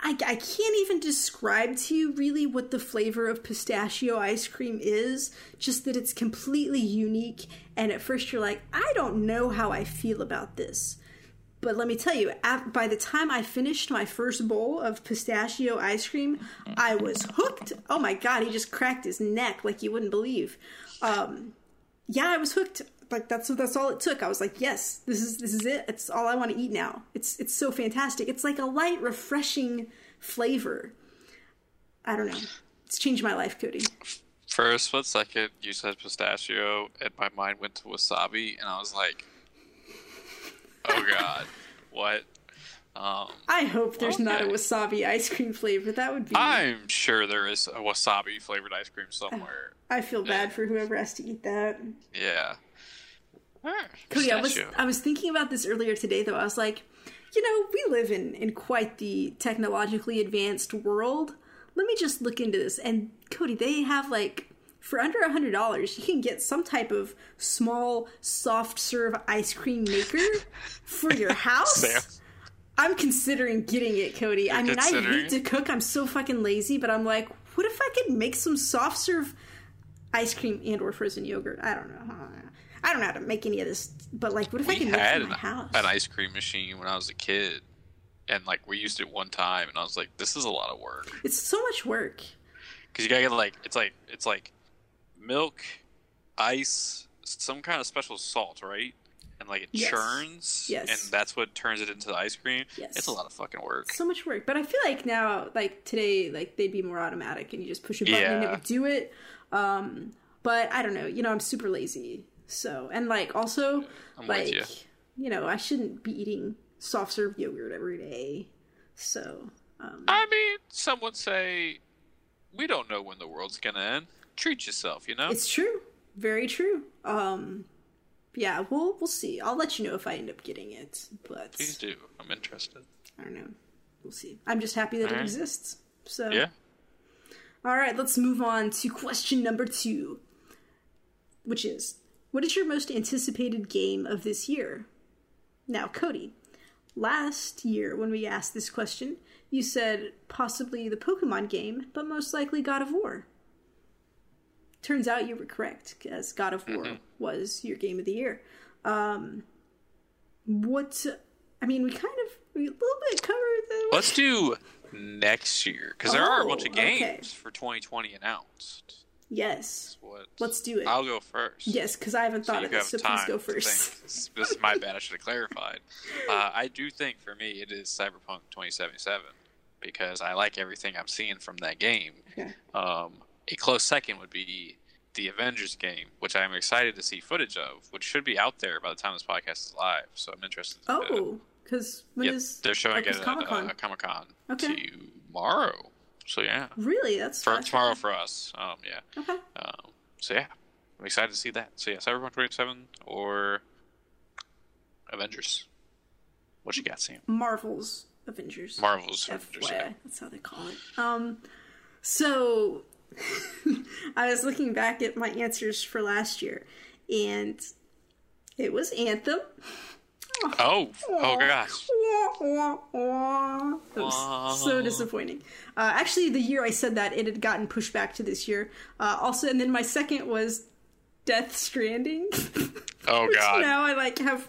I, I can't even describe to you really what the flavor of pistachio ice cream is, just that it's completely unique. And at first, you're like, I don't know how I feel about this. But let me tell you, by the time I finished my first bowl of pistachio ice cream, I was hooked. Oh my god, he just cracked his neck like you wouldn't believe. Um, yeah, I was hooked. Like that's that's all it took. I was like, yes, this is this is it. It's all I want to eat now. It's it's so fantastic. It's like a light, refreshing flavor. I don't know. It's changed my life, Cody. For a split second, you said pistachio, and my mind went to wasabi, and I was like, "Oh God, what?" Um, I hope there's not a wasabi ice cream flavor. That would be. I'm sure there is a wasabi flavored ice cream somewhere. I feel bad for whoever has to eat that. Yeah. Cody, I was. I was thinking about this earlier today though. I was like, you know, we live in in quite the technologically advanced world. Let me just look into this. And Cody, they have like for under a hundred dollars, you can get some type of small soft serve ice cream maker for your house. Sam. I'm considering getting it, Cody. I mean, I hate to cook. I'm so fucking lazy, but I'm like, what if I could make some soft serve ice cream and or frozen yogurt? I don't know. I don't know. I don't know how to make any of this, but like, what if I we could make it in an, house? an ice cream machine when I was a kid, and like we used it one time, and I was like, "This is a lot of work." It's so much work. because you gotta get like it's like it's like milk, ice, some kind of special salt, right? And like it Yes. churns, Yes. and that's what turns it into the ice cream. Yes. It's a lot of fucking work. So much work. But I feel like now, like today, like they'd be more automatic, and you just push a button and it would do it. Um, but I don't know. You know, I'm super lazy. So and like also, I'm like you. you know, I shouldn't be eating soft serve yogurt every day. So um, I mean, some would say we don't know when the world's gonna end. Treat yourself, you know. It's true. Very true. Um yeah, we'll we'll see. I'll let you know if I end up getting it. But Please do. I'm interested. I don't know. We'll see. I'm just happy that it Alright. exists. So Yeah. All right, let's move on to question number 2, which is what is your most anticipated game of this year? Now, Cody, last year when we asked this question, you said possibly the Pokemon game, but most likely God of War. Turns out you were correct, as God of War was your game of the year. Um, what? I mean, we kind of we a little bit covered the. Let's do next year because there are a bunch Oh, of games okay. for 2020 announced. Yes, What? let's do it. I'll go first. Yes, because I haven't thought you of this, so please go first. This, is my bad. I should have clarified. Uh, I do think for me it is Cyberpunk 2077 because I like everything I'm seeing from that game. Okay. Um, a close second would be the Avengers game, which I'm excited to see footage of, which should be out there by the time this podcast is live. So I'm interested. Oh, because when is they're showing like, it Comic at Con? uh, Comic Con Okay. tomorrow. So yeah, really? That's for tomorrow for us. Um, yeah. Okay. Um, so yeah, I'm excited to see that. So yeah, Cyberpunk 27 or Avengers. What you got, Sam? Marvel's Avengers. Marvel's Avengers. Yeah. that's how they call it. Um, so I was looking back at my answers for last year, and it was Anthem. Oh, oh gosh. That was so disappointing. Uh, actually, the year I said that, it had gotten pushed back to this year. Uh, also, and then my second was Death Stranding. Oh god. now I like have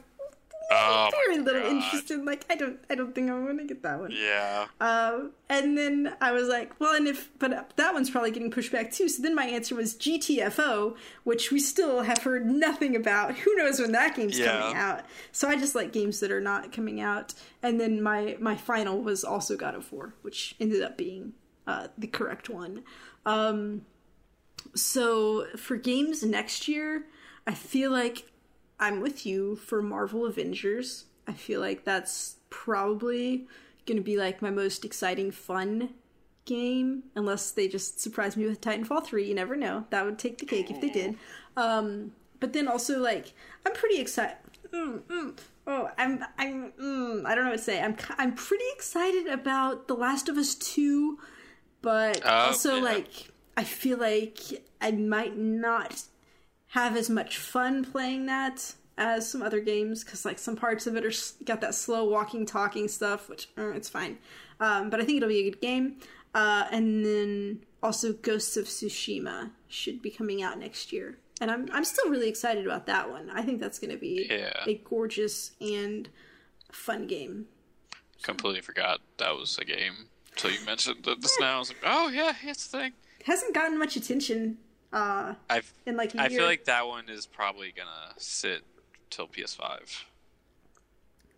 Oh very my little God. interest in. Like, I don't, I don't think I'm gonna get that one. Yeah. Um, and then I was like, well, and if, but that one's probably getting pushed back too. So then my answer was GTFO, which we still have heard nothing about. Who knows when that game's Yeah. coming out? So I just like games that are not coming out. And then my my final was also God of War, which ended up being uh, the correct one. Um, so for games next year, I feel like I'm with you for Marvel Avengers. I feel like that's probably going to be like my most exciting, fun game, unless they just surprise me with Titanfall 3. You never know. That would take the cake if they did. Um, but then also, like, I'm pretty excited. Mm, mm. Oh, I'm, I'm, mm, I don't know what to say. I'm, I'm pretty excited about The Last of Us 2, but Oh, also, yeah. like, I feel like I might not have as much fun playing that as some other games because like some parts of it are got that slow walking talking stuff which uh, it's fine um, but i think it'll be a good game uh, and then also ghosts of tsushima should be coming out next year and i'm, I'm still really excited about that one i think that's going to be Yeah. a gorgeous and fun game Completely forgot that was a game. So you mentioned just now. I was like, oh yeah, it's a thing. hasn't gotten much attention uh, I in like I year feel like that one is probably gonna sit till PS5.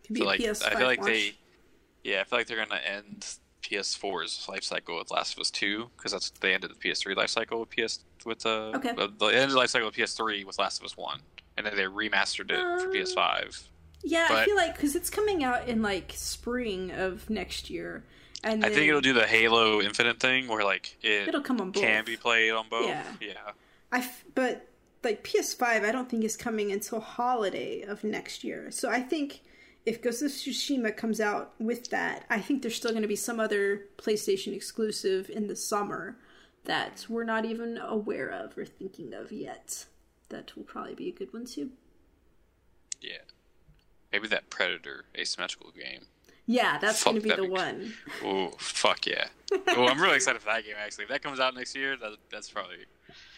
Could feel a like PS5 I feel like launch. they, yeah, I feel like they're gonna end PS4's life cycle with Last of Us Two because that's the end of the PS3 life cycle with PS with uh, Okay. the, the end of the life cycle of PS3 with Last of Us One, and then they remastered it for Uh, PS5. Yeah, I feel like because it's coming out in like spring of next year, and I think it'll do the Halo Infinite thing where like it it'll come on both. can be played on both. Yeah. yeah. I f- but like PS5, I don't think is coming until holiday of next year. So I think if Ghost of Tsushima comes out with that, I think there's still going to be some other PlayStation exclusive in the summer that we're not even aware of or thinking of yet. That will probably be a good one too. Yeah. Maybe that Predator asymmetrical game. Yeah, that's Fuck, going to be the be- one. Oh, fuck yeah. oh, I'm really excited for that game, actually. If that comes out next year, that, that's probably.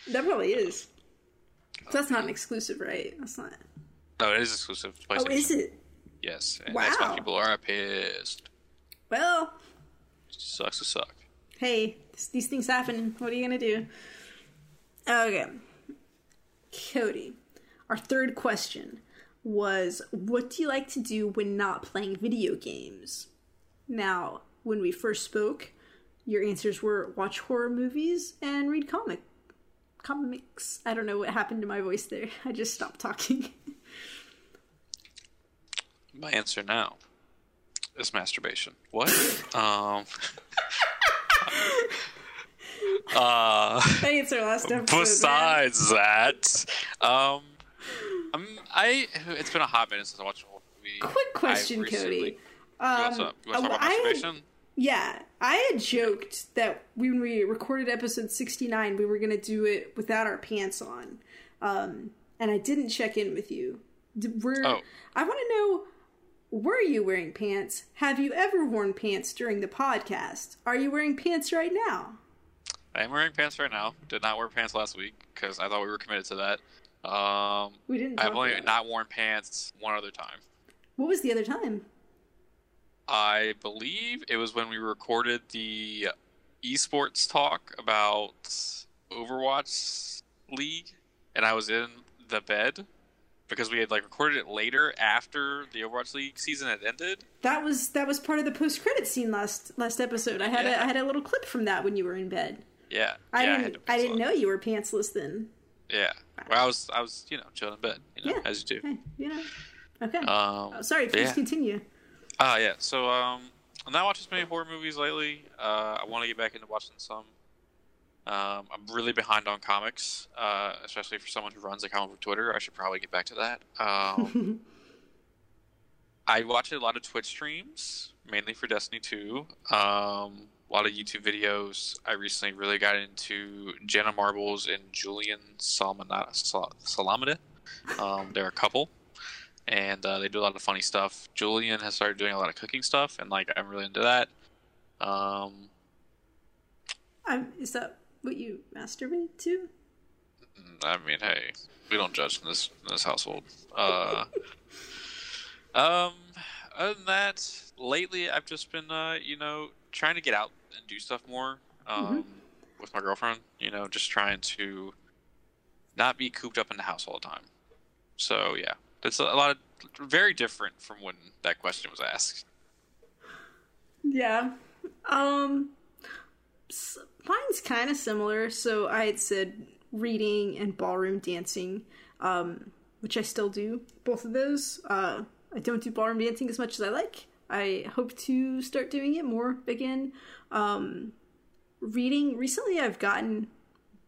That probably is. So that's not an exclusive, right? That's not. No, it is exclusive to PlayStation. Oh, is it? Yes. And that's why Wow. people are pissed. Well, Sucks to suck. hey, th- these things happen. What are you gonna do? Okay, Cody. Our third question was, "What do you like to do when not playing video games?" Now, when we first spoke, your answers were watch horror movies and read comic comics. I don't know what happened to my voice there. I just stopped talking. My answer now is masturbation. What? um. uh. My answer last episode. man. Besides that, um, I'm, I it's been a hot minute since I watched a horror movie. Quick question, recently- Cody. Um, up? You want to talk about had- Yeah, I had joked that when we recorded episode 69, we were going to do it without our pants on. Um, and I didn't check in with you. Were, Oh. I want to know were you wearing pants? Have you ever worn pants during the podcast? Are you wearing pants right now? I am wearing pants right now. Did not wear pants last week because I thought we were committed to that. Um, We didn't. I've only not worn pants one other time. What was the other time? I believe it was when we recorded the esports talk about Overwatch League, and I was in the bed because we had like recorded it later after the Overwatch League season had ended. That was that was part of the post credit scene last last episode. I had a, Yeah. I had a little clip from that when you were in bed. Yeah, I yeah, didn't to I, didn't know you were pantsless then. Yeah, well, I was I was you know chilling in bed, you know, Yeah. as you do. Hey, you know. Okay. Um, Oh, sorry, please yeah. continue. Ah, yeah. So, um, I'm not watching as many horror movies lately. Uh, I want to get back into watching some. Um, I'm really behind on comics, uh, especially for someone who runs a comic book Twitter. I should probably get back to that. Um, I watch a lot of Twitch streams, mainly for Destiny 2. Um, a lot of YouTube videos. I recently really got into Jenna Marbles and Julien Salmonata, Sal- Salamida. Um, they're a couple and uh, they do a lot of funny stuff. Julien has started doing a lot of cooking stuff, and like I'm really into that. Um, Um, is that what you masturbate to? I mean, hey, we don't judge in this in this household. Uh, um, other than that, lately I've just been, uh, you know, trying to get out and do stuff more um, with my girlfriend. You know, just trying to not be cooped up in the house all the time. So yeah, that's a lot of very different from when that question was asked. Yeah. Um, mine's kind of similar. So I had said reading and ballroom dancing, um, which I still do. Both of those. Uh, I don't do ballroom dancing as much as I like. I hope to start doing it more again. Um, reading recently, I've gotten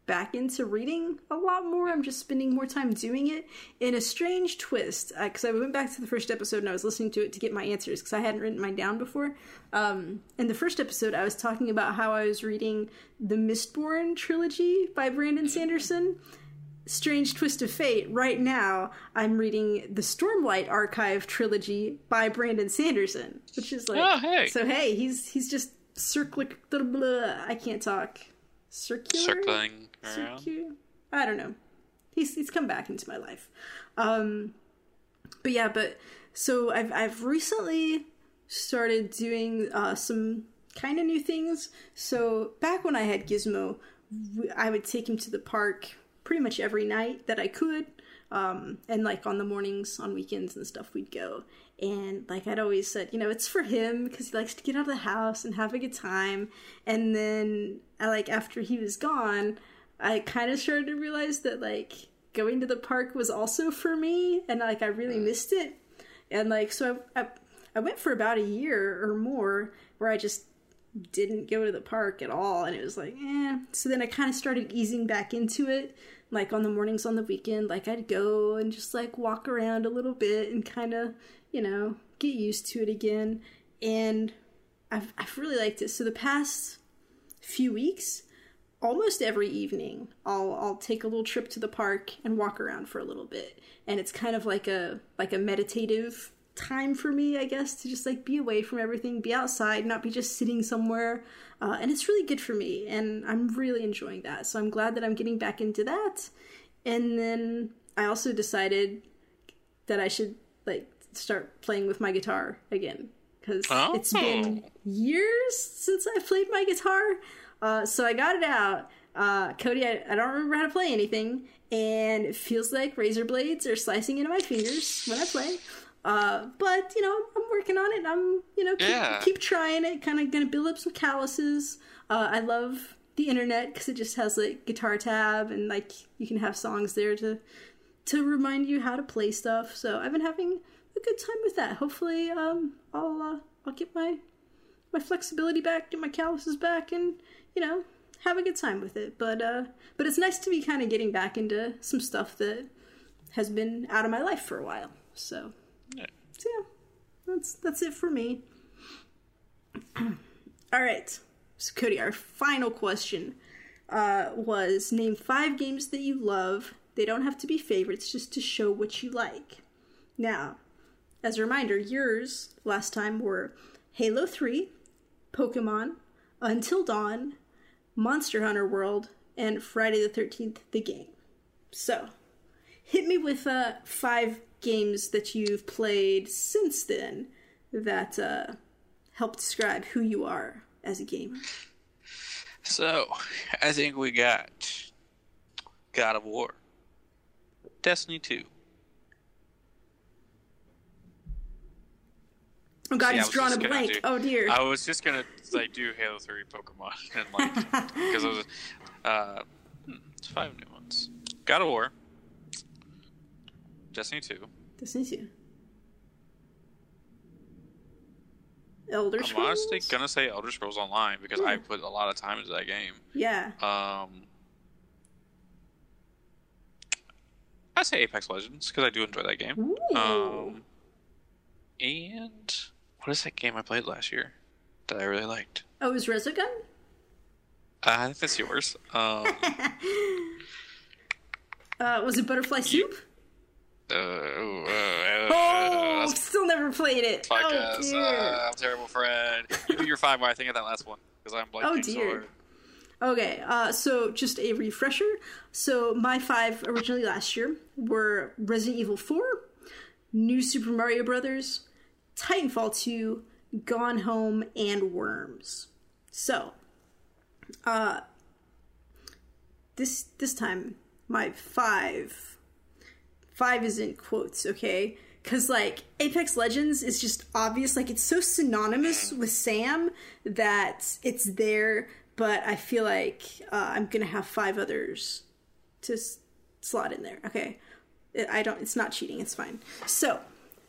back into reading a lot more. I'm just spending more time doing it in a strange twist. Because I went back to the first episode and I was listening to it to get my answers because I hadn't written mine down before. Um, in the first episode, I was talking about how I was reading the Mistborn trilogy by Brandon Sanderson. Strange twist of fate. Right now, I'm reading the Stormlight Archive trilogy by Brandon Sanderson, which is like Oh, hey. so. Hey, he's he's just blah, I can't talk. Circular. Circling around. Circular? I don't know. He's he's come back into my life. Um but yeah, but so I've I've recently started doing uh some kind of new things. So back when I had Gizmo, I would take him to the park pretty much every night that I could. Um, and like on the mornings, on weekends and stuff, we'd go. And like I'd always said, you know, it's for him because he likes to get out of the house and have a good time. And then, I, like after he was gone, I kind of started to realize that like going to the park was also for me, and like I really missed it. And like so, I, I, I went for about a year or more where I just didn't go to the park at all, and it was like, eh. So then I kind of started easing back into it like on the mornings on the weekend like i'd go and just like walk around a little bit and kind of you know, get used to it again. And I've, I've really liked it. So the past few weeks, almost every evening, I'll I'll take a little trip to the park and walk around for a little bit. And it's kind of like a like a meditative time for me, I guess, to just like be away from everything, be outside, not be just sitting somewhere. Uh, and it's really good for me, and I'm really enjoying that. So I'm glad that I'm getting back into that. And then I also decided that I should like start playing with my guitar again because oh. it's been years since I played my guitar. Uh, so I got it out. Uh, Cody, I, I, don't remember how to play anything, and it feels like razor blades are slicing into my fingers when I play. Uh, but you know, I'm working on it. I'm you know keep, yeah. keep trying it. Kind of gonna build up some calluses. Uh, I love the internet because it just has like guitar tab and like you can have songs there to to remind you how to play stuff. So I've been having a good time with that. Hopefully, um, I'll uh, I'll get my my flexibility back, get my calluses back, and you know have a good time with it. But uh, but it's nice to be kind of getting back into some stuff that has been out of my life for a while. So yeah, so yeah that's that's it for me. All right, so Cody, our final question uh, was name five games that you love. They don't have to be favorites, just to show what you like. Now, as a reminder, yours last time were Halo 3, Pokemon, Until Dawn, Monster Hunter World, and Friday the 13th, the game. So, hit me with uh, five games that you've played since then that uh, help describe who you are as a gamer. So, I think we got God of War, Destiny 2, Oh god, he's drawn a blank. Do, oh dear. I was just gonna like do Halo Three Pokemon and like because I was uh, hmm, it's five new ones. God of War, Destiny Two, Destiny Two, Elder Scrolls. I'm honestly gonna say Elder Scrolls Online because yeah. I put a lot of time into that game. Yeah. Um. I say Apex Legends because I do enjoy that game. Ooh. Um, and what is that game I played last year that I really liked? Oh, it was Resogun? Uh, I think that's yours. Um, uh, was it Butterfly Soup? Uh, oh, uh, oh still never played it. Podcast. Oh, dear. Uh, I'm terrible friend. You, are fine when I think of that last one because I'm blanking. Oh dear. So okay, uh, so just a refresher. So my five originally last year were Resident Evil 4, New Super Mario Brothers, Titanfall 2, Gone Home, and Worms. So, uh, this this time my five five is in quotes, okay? Because like Apex Legends is just obvious, like it's so synonymous with Sam that it's there. But I feel like uh, I'm gonna have five others to s- slot in there. Okay, I don't. It's not cheating. It's fine. So,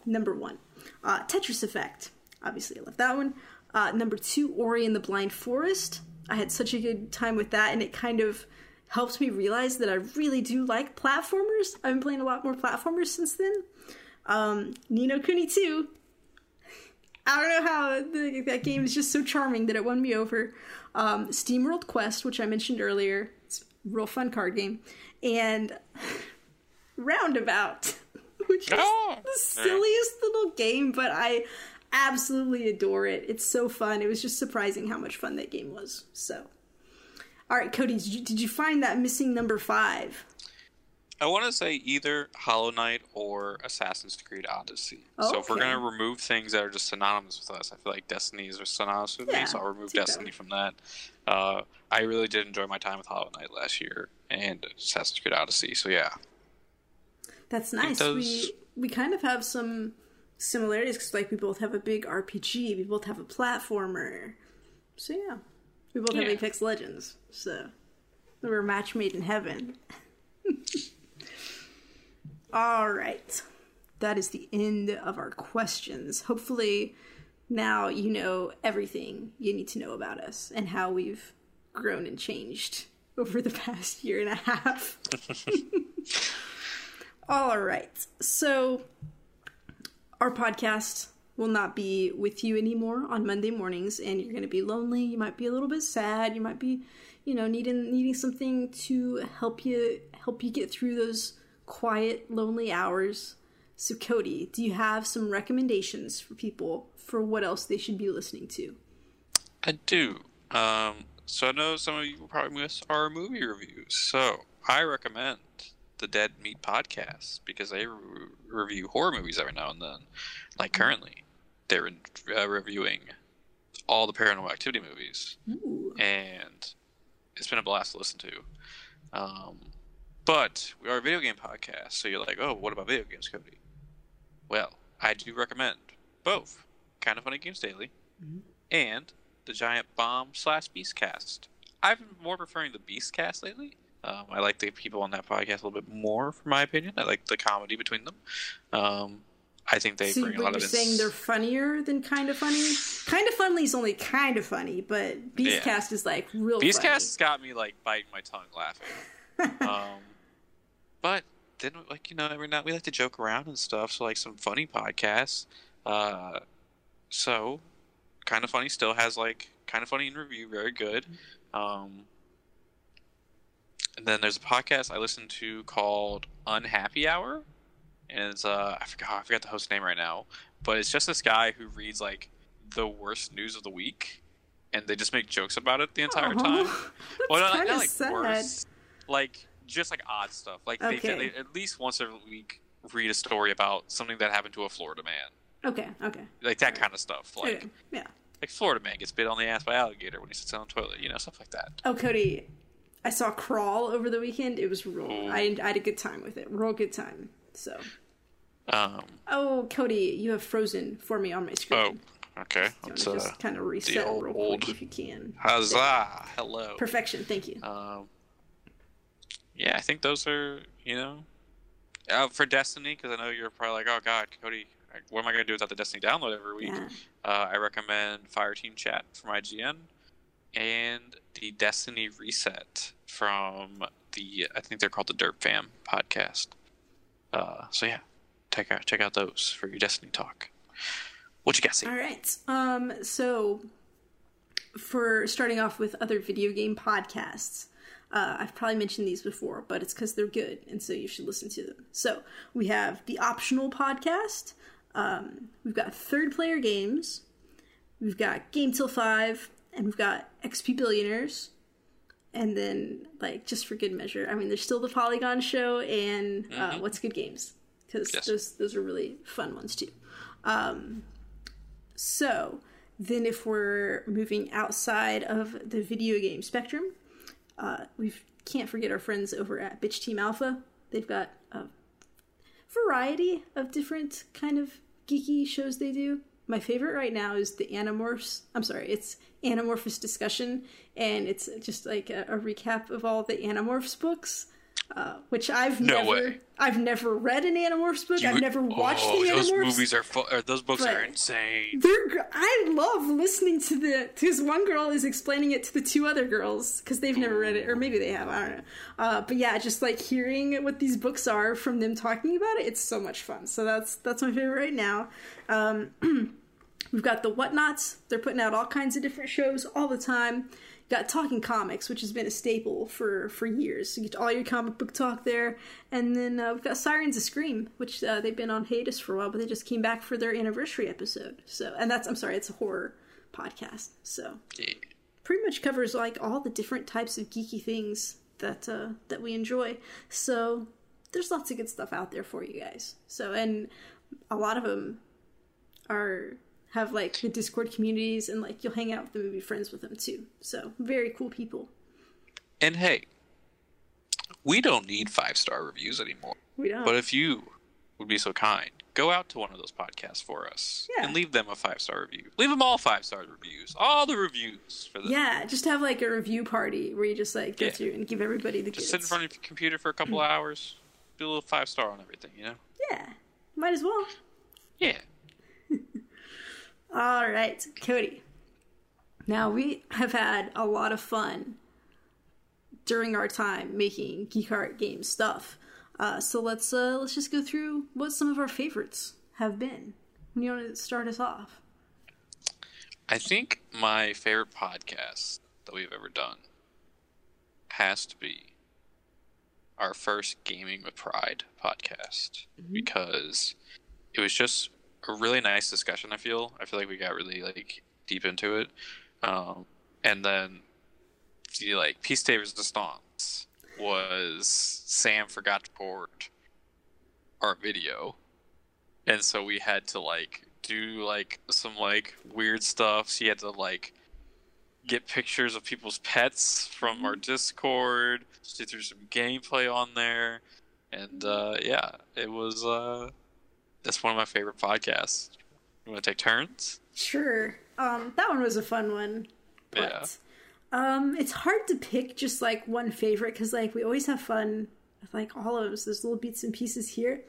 number one, uh, Tetris Effect. Obviously, I love that one. Uh, number two, Ori and the Blind Forest. I had such a good time with that, and it kind of helped me realize that I really do like platformers. I've been playing a lot more platformers since then. Um, Ni no Kuni 2. I don't know how the, that game is just so charming that it won me over. Um, SteamWorld Quest, which I mentioned earlier. It's a real fun card game. And Roundabout which is oh. the silliest little game, but I absolutely adore it. It's so fun. It was just surprising how much fun that game was. So, all right, Cody, did you, did you find that missing number five? I want to say either Hollow Knight or Assassin's Creed Odyssey. Okay. So if we're gonna remove things that are just synonymous with us, I feel like Destiny is synonymous with yeah, me, so I'll remove Destiny that. from that. Uh, I really did enjoy my time with Hollow Knight last year and Assassin's Creed Odyssey. So yeah, that's nice. We we kind of have some similarities because like we both have a big RPG, we both have a platformer. So yeah, we both have Apex Legends. So we're a match made in heaven. All right, that is the end of our questions. Hopefully, now you know everything you need to know about us and how we've grown and changed over the past year and a half. All right. So, our podcast will not be with you anymore on Monday mornings, and you're going to be lonely. You might be a little bit sad. You might be, you know, needing needing something to help you help you get through those quiet, lonely hours. So, Cody, do you have some recommendations for people for what else they should be listening to? I do. Um, so I know some of you will probably miss our movie reviews. So I recommend the Dead Meat podcast because they re- review horror movies every now and then. Like currently, they're in, uh, reviewing all the Paranormal Activity movies, Ooh. and it's been a blast to listen to. Um, but we are a video game podcast, so you're like, oh, what about video games, Cody? Well, I do recommend both Kind of Funny Games Daily and the Giant Bomb slash Beastcast. I've been more preferring the Beastcast lately. Um, I like the people on that podcast a little bit more, for my opinion. I like the comedy between them. Um, I think they So bring a lot you're of. ins- saying they're funnier than kind of funny? Kind of funny is only kind of funny, but Beastcast is like real. Beastcast funny. has got me like biting my tongue laughing. um, but then like you know every night we like to joke around and stuff. So like some funny podcasts. Uh, so kind of funny still has like kind of funny in review, very good. Um, and then there's a podcast I listen to called Unhappy Hour, and it's uh I forgot I forgot the host name right now, but it's just this guy who reads like the worst news of the week, and they just make jokes about it the entire Aw, time. Well, not, not like sad. worse, like just like odd stuff. Like they, Okay. they at least once a week read a story about something that happened to a Florida man, Okay, okay, like that kind of stuff. Like okay, yeah. like Florida man gets bit on the ass by alligator when he sits on the toilet, you know, stuff like that. Oh, Cody, I saw Crawl over the weekend. It was real. Ooh. I, I had a good time with it. Real good time. So, Um, oh, Cody, you have Frozen for me on my screen. oh, okay, let's uh, just kind of reset real quick if you can? huzzah, hello. Perfection. Thank you. Um, yeah, I think those are you know, uh, for Destiny because I know you're probably like, oh God, Cody, what am I gonna do without the Destiny download every week? Yeah. Uh, I recommend Fireteam Chat from IGN and the Destiny Reset from the I think they're called the Derp Fam podcast. Uh, so yeah, check out check out those for your Destiny talk. What you got, see? All right. Um. So, for starting off with other video game podcasts, uh, I've probably mentioned these before, but it's because they're good, and so you should listen to them. So we have the optional podcast. Um, we've got third player games. We've got Game Till Five, and we've got XP Billionaires. And then, like, just for good measure, I mean, there's still the Polygon Show and uh, What's Good Games because Yes. those those are really fun ones too. Um, so then, if we're moving outside of the video game spectrum, uh, we can't forget our friends over at Bitch Team Alpha. They've got a variety of different kind of geeky shows they do. My favorite right now is the Animorphs. I'm sorry, it's Animorphous discussion, and it's just like a, a recap of all the Animorphs books. Uh, which I've No never, way. I've never read an Animorphs book. I've never watched oh, the those movies are fu- or those books are insane. They're, I love listening to the because one girl is explaining it to the two other girls because they've never read it or maybe they have I don't know. Uh, but yeah, just like hearing what these books are from them talking about it, it's so much fun. So that's that's my favorite right now. Um, we've got the Whatnots. They're putting out all kinds of different shows all the time. Got Talking Comics, which has been a staple for for years. You get all your comic book talk there, and then uh, we've got Sirens of Scream, which uh, they've been on hiatus for a while, but they just came back for their anniversary episode. So, and that's I'm sorry, it's a horror podcast. So, pretty much covers like all the different types of geeky things that uh, that we enjoy. So, there's lots of good stuff out there for you guys. So, and a lot of them are have like the Discord communities, and like you'll hang out with them and be friends with them too. So, very cool people. And hey, we don't need five star reviews anymore. We don't. But if you would be so kind go out to one of those podcasts for us Yeah. and leave them a five star review. Leave them all five star reviews, all the reviews for them. Yeah, just have like a review party where you just like go Yeah. through and give everybody the Just goods. sit in front of your computer for a couple mm. hours, do a little five star on everything. You know? Yeah, might as well. Yeah. All right, Cody. Now we have had a lot of fun during our time making Geek Heart game stuff. Uh, so let's uh, let's just go through what some of our favorites have been. You want to start us off? I think my favorite podcast that we've ever done has to be our first Gaming with Pride podcast because it was just a really nice discussion. I feel I feel like we got really like deep into it, um, and then the like Peace Day Resistance was Sam forgot to port our video, and so we had to like do like some like weird stuff. She had to like get pictures of people's pets from our Discord. She threw some gameplay on there, and uh, yeah, it was. Uh, that's one of my favorite podcasts. You want to take turns? Sure. Um, that one was a fun one. But um, it's hard to pick just like one favorite because like we always have fun with like all of those, There's little bits and pieces here.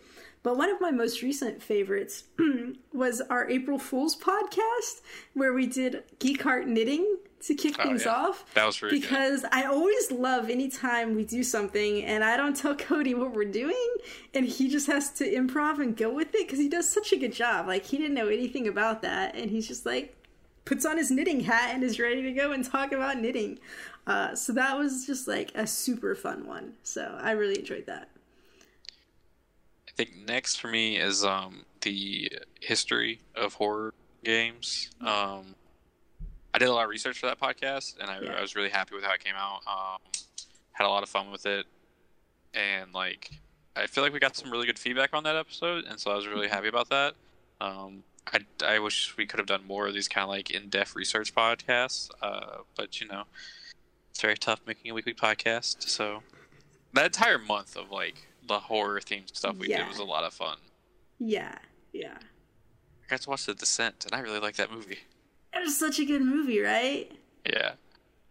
But one of my most recent favorites was our April Fool's podcast where we did Geek Heart knitting to kick Oh, things yeah. off. That was good. because I always love anytime we do something and I don't tell Cody what we're doing and he just has to improv and go with it because he does such a good job. Like he didn't know anything about that and he's just like puts on his knitting hat and is ready to go and talk about knitting. Uh, so that was just like a super fun one. So I really enjoyed that. I think next for me is um, the history of horror games. Um, I did a lot of research for that podcast, and I, Yeah. I was really happy with how it came out. Um, had a lot of fun with it, and like I feel like we got some really good feedback on that episode, and so I was really happy about that. Um, I, I wish we could have done more of these kind of like in-depth research podcasts, uh, but you know, it's very tough making a weekly podcast. So that entire month of like the horror themed stuff we Yeah. did was a lot of fun. Yeah, yeah. I got to watch The Descent, and I really like that movie. It was such a good movie, right? Yeah,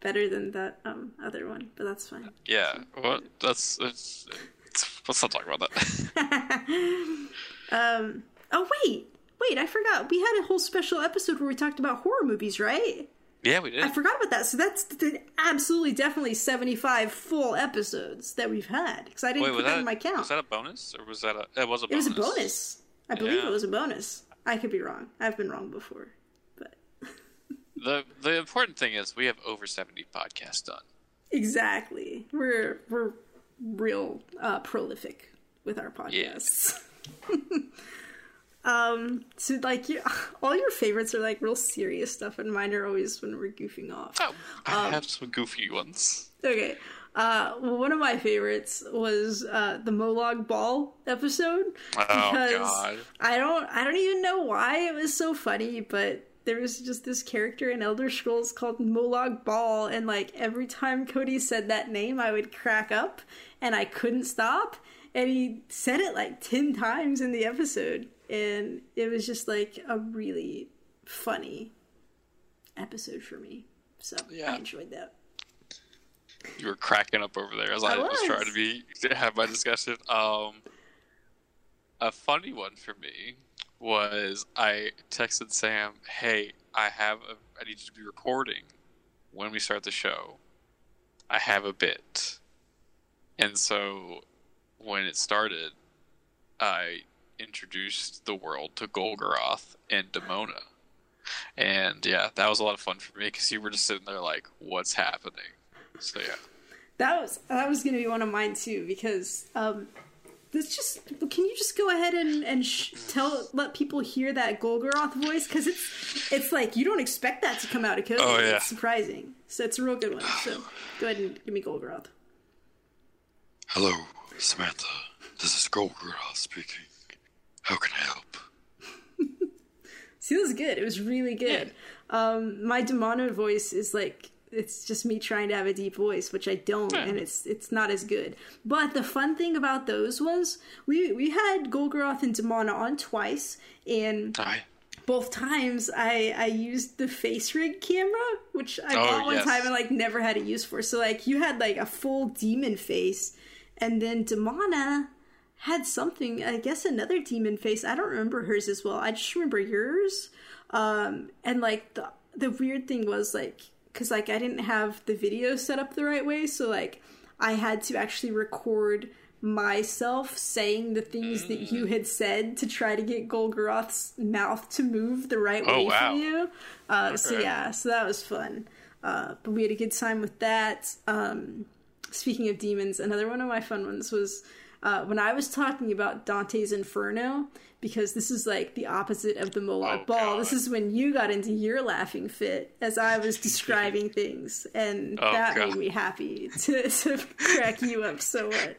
Better than that um, other one, but that's fine. yeah. Well, that's it's, it's, let's not talk about that. um. Oh wait, wait! I forgot. We had a whole special episode where we talked about horror movies, right? Yeah, we did. I forgot about that. So that's the, absolutely, definitely seventy-five full episodes that we've had because I didn't Wait, put that, that in my count. was that a bonus or was that a? It was a it bonus. was a bonus. I believe Yeah. it was a bonus. I could be wrong. I've been wrong before, but The the important thing is we have over seventy podcasts done. exactly, we're we're real uh, prolific with our podcasts. um, so like you, all your favorites are like real serious stuff, and mine are always when we're goofing off. Oh, I Um, have some goofy ones. Okay. Uh, one of my favorites was uh, the Molag Bal episode Oh, because God. I don't I don't even know why it was so funny, but there was just this character in Elder Scrolls called Molag Bal, and like every time Cody said that name, I would crack up, and I couldn't stop. And he said it like ten times in the episode, and it was just like a really funny episode for me. So Yeah. I enjoyed that. You were cracking up over there as I, I was. was. trying to be to have my discussion. Um, a funny one for me was I texted Sam, "Hey, I have a, I need you to be recording when we start the show. I have a bit." And so when it started, I introduced the world to Golgoroth and Demona. And yeah, that was a lot of fun for me because you were just sitting there like, "What's happening?" So yeah. That was that was gonna be one of mine too because um, this just can you just go ahead and and sh- tell let people hear that Golgoroth voice because it's it's like you don't expect that to come out of Cody. Oh, yeah. It's surprising. So it's a real good one. So go ahead and give me Golgoroth. Hello, Samantha. This is Golgoroth speaking. How can I help? See, this is good. It was really good. Um, my Demona voice is like it's just me trying to have a deep voice, which I don't, and it's it's not as good. But the fun thing about those was we we had Golgoroth and Demona on twice, and I, both times I I used the face rig camera, which I Oh, bought one yes. time and like never had a use for. So like you had like a full demon face, and then Demona had something. I guess another demon face. I don't remember hers as well. I just remember yours. Um, and like the the weird thing was like because like I didn't have the video set up the right way, so like I had to actually record myself saying the things that Mm. you had said to try to get Golgoroth's mouth to move the right Oh, way wow. for you. Uh, So yeah, so that was fun. Uh, but we had a good time with that. Um, speaking of demons, another one of my fun ones was uh, when I was talking about Dante's Inferno, because this is like the opposite of the Molag Oh, Bal. God. This is when you got into your laughing fit as I was describing things, and Oh, that God. made me happy to, to crack you up so much.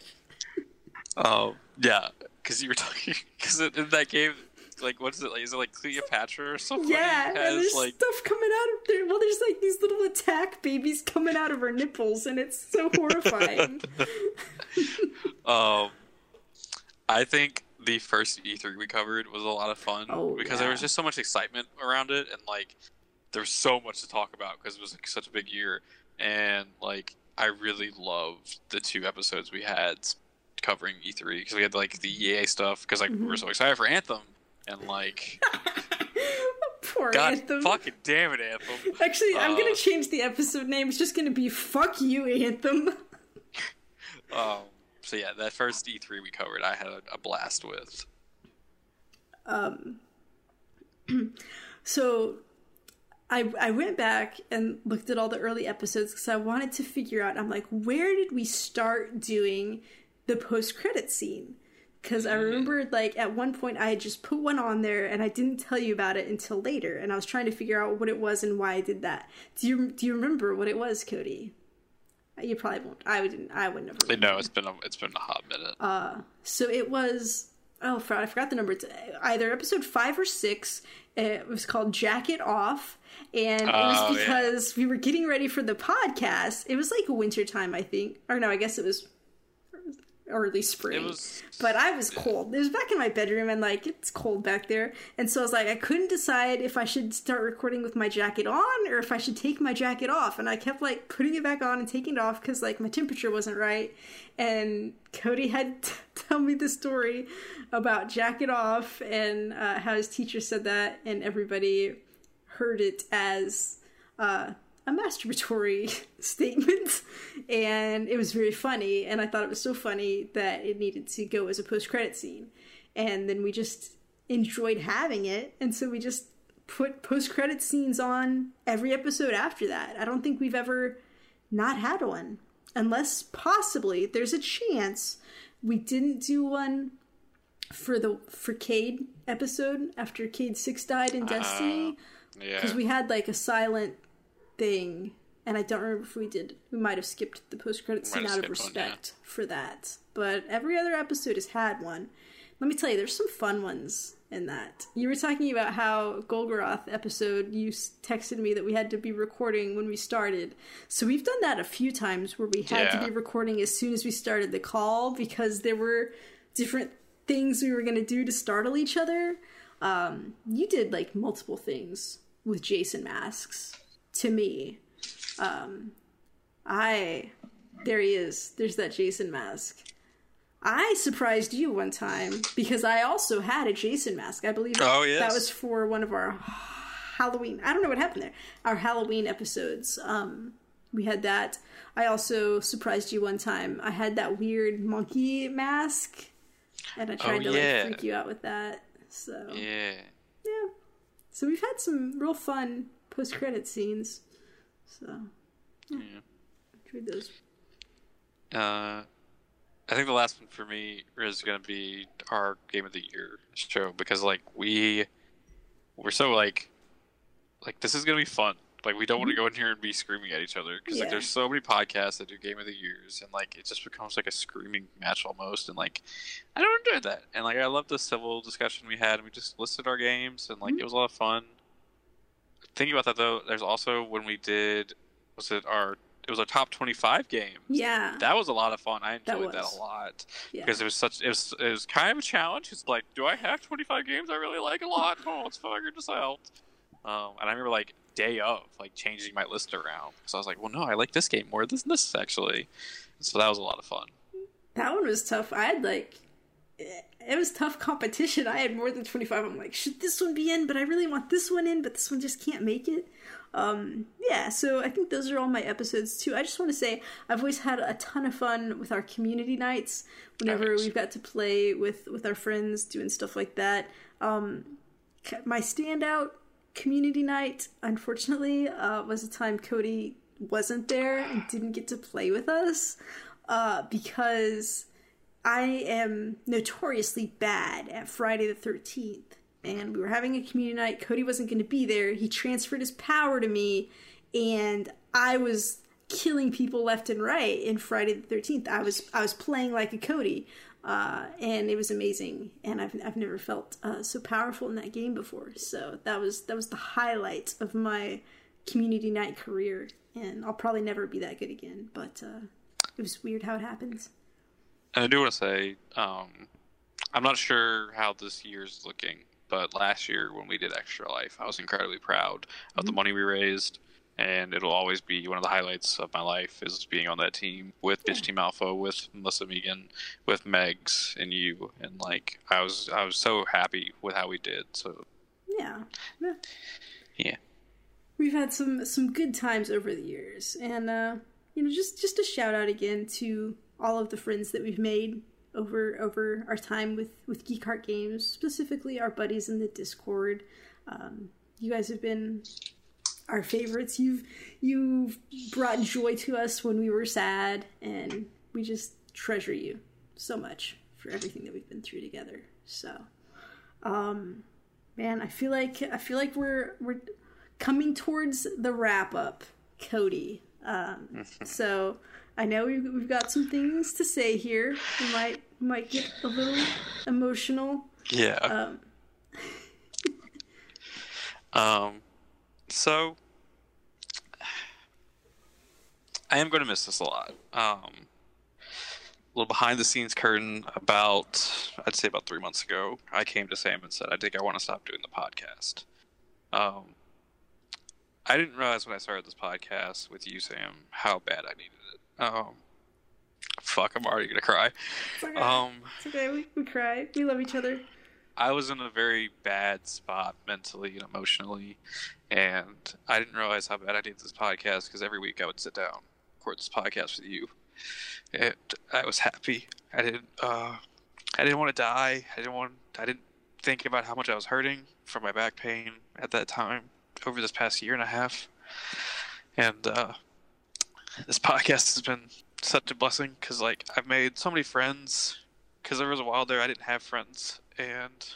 oh yeah, because you were talking because in that game, like what is it like? Is it like Cleopatra or something? Yeah, and has there's like stuff coming out of there. Well, there's like these little attack babies coming out of her nipples, and it's so horrifying. Um, I think the first E3 we covered was a lot of fun Oh, because there was just so much excitement around it, and like there was so much to talk about because it was like, such a big year, and like I really loved the two episodes we had covering E3 because we had like the EA stuff because like we Mm-hmm. were so excited for Anthem, and like Poor God Anthem. fucking damn it, Anthem. Actually, I'm Uh, gonna change the episode name. It's just gonna be "Fuck You, Anthem." Um, so yeah, that first E3 we covered, I had a, a blast with. Um. So, I I went back and looked at all the early episodes because I wanted to figure out. I'm like, where did we start doing the post credit scene? Because I mm-hmm. remembered like at one point I had just put one on there and I didn't tell you about it until later, and I was trying to figure out what it was and why I did that. Do you do you remember what it was, Cody? You probably won't. I wouldn't. I wouldn't never. No, it's been a, it's been a hot minute. Uh, So it was oh, I forgot the number. It's uh, either episode five or six. Uh, it was called "Jacket Off," and it Oh, was yeah. because we were getting ready for the podcast. It was like winter time, I think, or no, I guess it was early spring. Was But I was cold. It was back in my bedroom, and like it's cold back there. And so I was like, I couldn't decide if I should start recording with my jacket on or if I should take my jacket off. And I kept like putting it back on and taking it off because like my temperature wasn't right. And Cody had to tell me the story about jacket off and uh, how his teacher said that, and everybody heard it as uh, a masturbatory statement, and it was very funny. And I thought it was so funny that it needed to go as a post credit scene. And then we just enjoyed having it, and so we just put post credit scenes on every episode after that. I don't think we've ever not had one, unless possibly there's a chance we didn't do one for the for Cayde episode after Cayde Six died in Destiny yeah. because we had like a silent thing and i don't remember if we did we might have skipped the post-credit scene out of skipped one, yeah. respect for that but every other episode has had one. Let me tell you there's some fun ones in that. You were talking about how golgoroth episode you texted me that we had to be recording when we started. So we've done that a few times where we had Yeah. to be recording as soon as we started the call because there were different things we were going to do to startle each other. Um, you did like multiple things with Jason masks to me. Um, I there he is. There's that Jason mask. I surprised you one time because I also had a Jason mask. I believe Oh, that was for one of our Halloween. I don't know what happened there. Our Halloween episodes. Um, we had that. I also surprised you one time. I had that weird monkey mask, and I tried to Oh, yeah. like freak you out with that. So Yeah. yeah. So we've had some real fun post credit scenes. So yeah. Enjoyed those. Uh, I think the last one for me is going to be our game of the year show because like we we're so like like this is going to be fun. Like we don't want to go in here and be screaming at each other because like there's so many podcasts that do game of the years and like it just becomes like a screaming match almost and like I don't enjoy that and like I love the civil discussion we had and we just listed our games and like it was a lot of fun. Thinking about that though, there's also when we did was it our it was our top 25 games. Yeah. That was a lot of fun. I enjoyed that, was. a lot yeah. because it was such it was it was kind of a challenge. It's like, do I have 25 games I really like a lot? Oh, let's figure this out. Um, and I remember like day of like changing my list around because I was like, well, no, I like this game more than this actually. So that was a lot of fun. That one was tough. I had like it was tough competition. I had more than 25. I'm like, should this one be in? But I really want this one in, but this one just can't make it. Um, yeah, so I think those are all my episodes too. I just want to say I've always had a ton of fun with our community nights whenever Nice. we've got to play with with our friends doing stuff like that. Um, my standout community night, unfortunately, uh, was a time Cody wasn't there and didn't get to play with us uh, because I am notoriously bad at Friday the 13th. And we were having a community night. Cody wasn't going to be there. He transferred his power to me, and I was killing people left and right in Friday the 13th. I was I was playing like a Cody. Uh, and it was amazing, and I've, I've never felt uh, so powerful in that game before. So that was that was the highlight of my community night career, and I'll probably never be that good again. But uh, it was weird how it happens. And I do want to say, um, I'm not sure how this year's looking, but last year when we did Extra Life, I was incredibly proud of the money we raised, and it'll always be one of the highlights of my life is being on that team with Bitch Team Alpha, with Melissa Megan, with Megs and you, and like I was, I was so happy with how we did. So Yeah. yeah. yeah, We've had some some good times over the years, and uh, you know, just just a shout out again to all of the friends that we've made over over our time with with Geek Heart Games, specifically our buddies in the Discord. Um, you guys have been our favorites. You've you've brought joy to us when we were sad, and we just treasure you so much for everything that we've been through together. So, um, man, I feel like I feel like we're we're coming towards the wrap up, Cody. Um, so I know we've, we've got some things to say here. We might might get a little emotional. yeah. Um, Um, so I am going to miss this a lot. Um, a little behind the scenes curtain about, I'd say about three months ago, I came to Sam and said, I think I want to stop doing the podcast. Um, I didn't realize when I started this podcast with you, Sam, how bad I needed it. Um, fuck, I'm already to cry. it's okay. Um, it's okay. We, we cry. We love each other. I was in a very bad spot mentally and emotionally, and I didn't realize how bad I needed this podcast because every week I would sit down, record this podcast with you, and I was happy. I didn't. Uh, I didn't want to die. I didn't want. I didn't think about how much I was hurting from my back pain at that time over this past year and a half, and uh, this podcast has been such a blessing because like I've made so many friends because there was a while there I didn't have friends and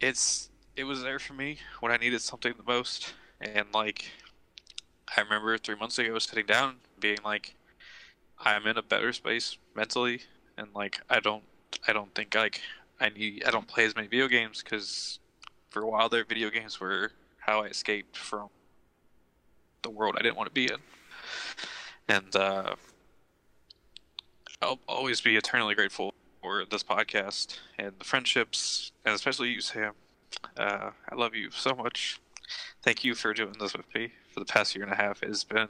it's it was there for me when I needed something the most and like I remember 3 months ago sitting down being like I'm in a better space mentally and like I don't I don't think like I need I don't play as many video games cuz for a while there video games were how I escaped from the world I didn't want to be in and uh I'll always be eternally grateful for this podcast and the friendships, and especially you, Sam. Uh, I love you so much. Thank you for doing this with me for the past year and a half. It has been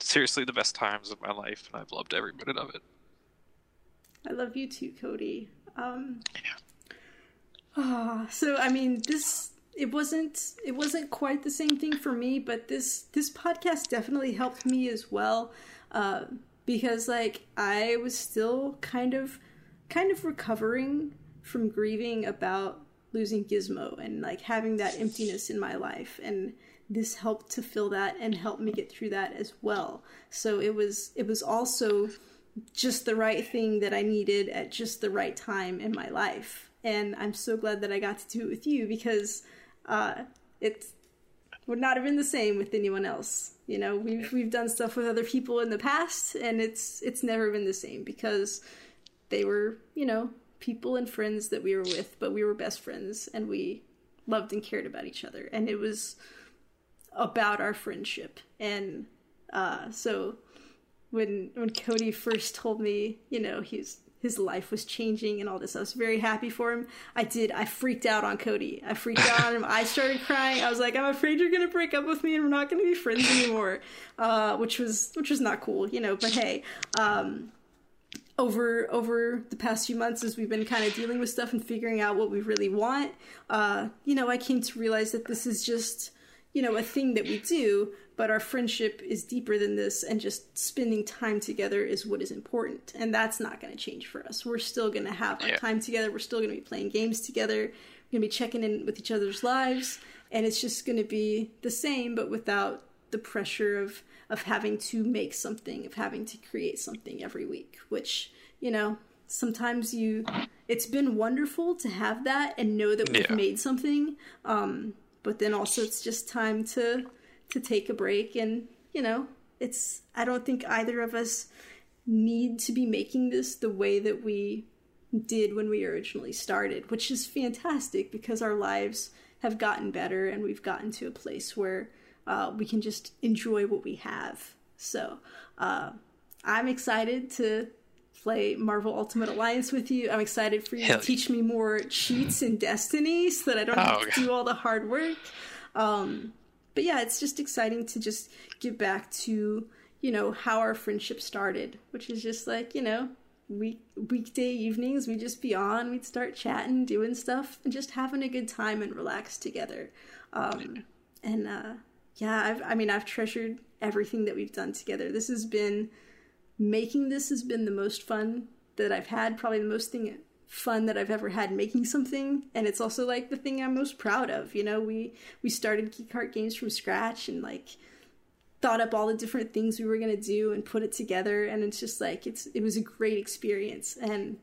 seriously the best times of my life, and I've loved every minute of it. I love you too, Cody. Um, ah, so I mean, this it wasn't it wasn't quite the same thing for me, but this this podcast definitely helped me as well, uh, because like I was still kind of kind of recovering from grieving about losing Gizmo and like having that emptiness in my life and this helped to fill that and help me get through that as well. So it was it was also just the right thing that I needed at just the right time in my life. And I'm so glad that I got to do it with you because uh, it would not have been the same with anyone else. You know, we've we've done stuff with other people in the past, and it's it's never been the same because they were, you know, people and friends that we were with, but we were best friends and we loved and cared about each other. And it was about our friendship. And uh, so when when Cody first told me, you know, he's his life was changing and all this. I was very happy for him. I did. I freaked out on Cody. I freaked out on him. I started crying. I was like, I'm afraid you're gonna break up with me and we're not gonna be friends anymore. Uh, which was which was not cool, you know. But hey, um, over over the past few months as we've been kind of dealing with stuff and figuring out what we really want, uh, you know, I came to realize that this is just you know a thing that we do but our friendship is deeper than this and just spending time together is what is important and that's not going to change for us we're still going to have our Yeah. time together we're still going to be playing games together we're going to be checking in with each other's lives and it's just going to be the same but without the pressure of of having to make something of having to create something every week which you know sometimes you it's been wonderful to have that and know that we've Yeah. made something um but then also it's just time to to take a break and you know it's i don't think either of us need to be making this the way that we did when we originally started which is fantastic because our lives have gotten better and we've gotten to a place where uh, we can just enjoy what we have. So uh, i'm excited to play marvel ultimate alliance with you. I'm excited for you Hell to teach me more cheats in destiny so that i don't have Oh, to God. do all the hard work. Um, but yeah, it's just exciting to just get back to you know how our friendship started, which is just like you know week weekday evenings we'd just be on, we'd start chatting, doing stuff, and just having a good time and relax together. Um, and uh, yeah, I've, I mean I've treasured everything that we've done together. This has been making this has been the most fun that I've had, probably the most thing fun that I've ever had making something, and it's also like the thing I'm most proud of. You know, we we started Geek Heart Games from scratch and like thought up all the different things we were gonna do and put it together, and it's just like it's it was a great experience, and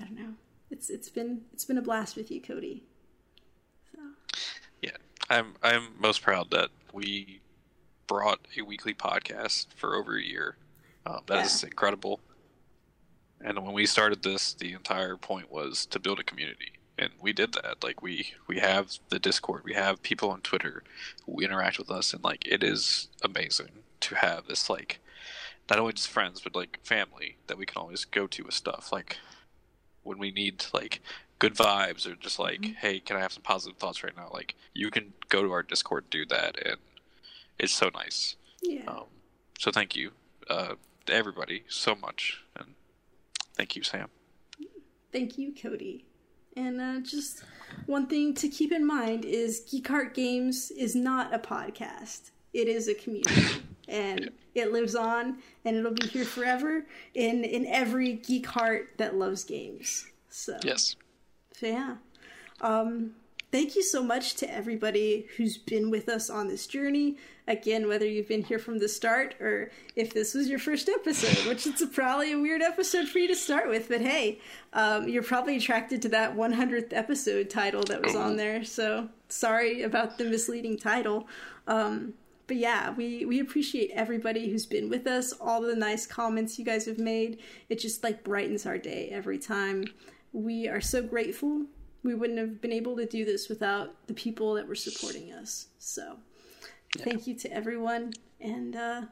I don't know, it's it's been it's been a blast with you, Cody. Yeah, I'm I'm most proud that we brought a weekly podcast for over a year. Um, that is incredible. And when we started this, the entire point was to build a community, and we did that. Like we we have the Discord, we have people on Twitter who interact with us, and like it is amazing to have this like not only just friends but like family that we can always go to with stuff. Like when we need like good vibes or just like hey can i have some positive thoughts right now? Like you can go to our discord do that. And it's so nice. Yeah. um, so thank you uh, to everybody so much. And thank you sam Thank you, Cody. And uh, just one thing to keep in mind is Geek Heart Games is not a podcast. It is a community, and it lives on, and it'll be here forever in in every geek heart that loves games. So yes so yeah. Um, thank you so much to everybody who's been with us on this journey. Again, whether you've been here from the start or if this was your first episode, which it's a, probably a weird episode for you to start with, but hey, um, you're probably attracted to that 100th episode title that was on there. So sorry about the misleading title. Um, but yeah, we we appreciate everybody who's been with us, all the nice comments you guys have made. It just like brightens our day every time. We are so grateful. We wouldn't have been able to do this without the people that were supporting us. So, thank you to everyone. And uh,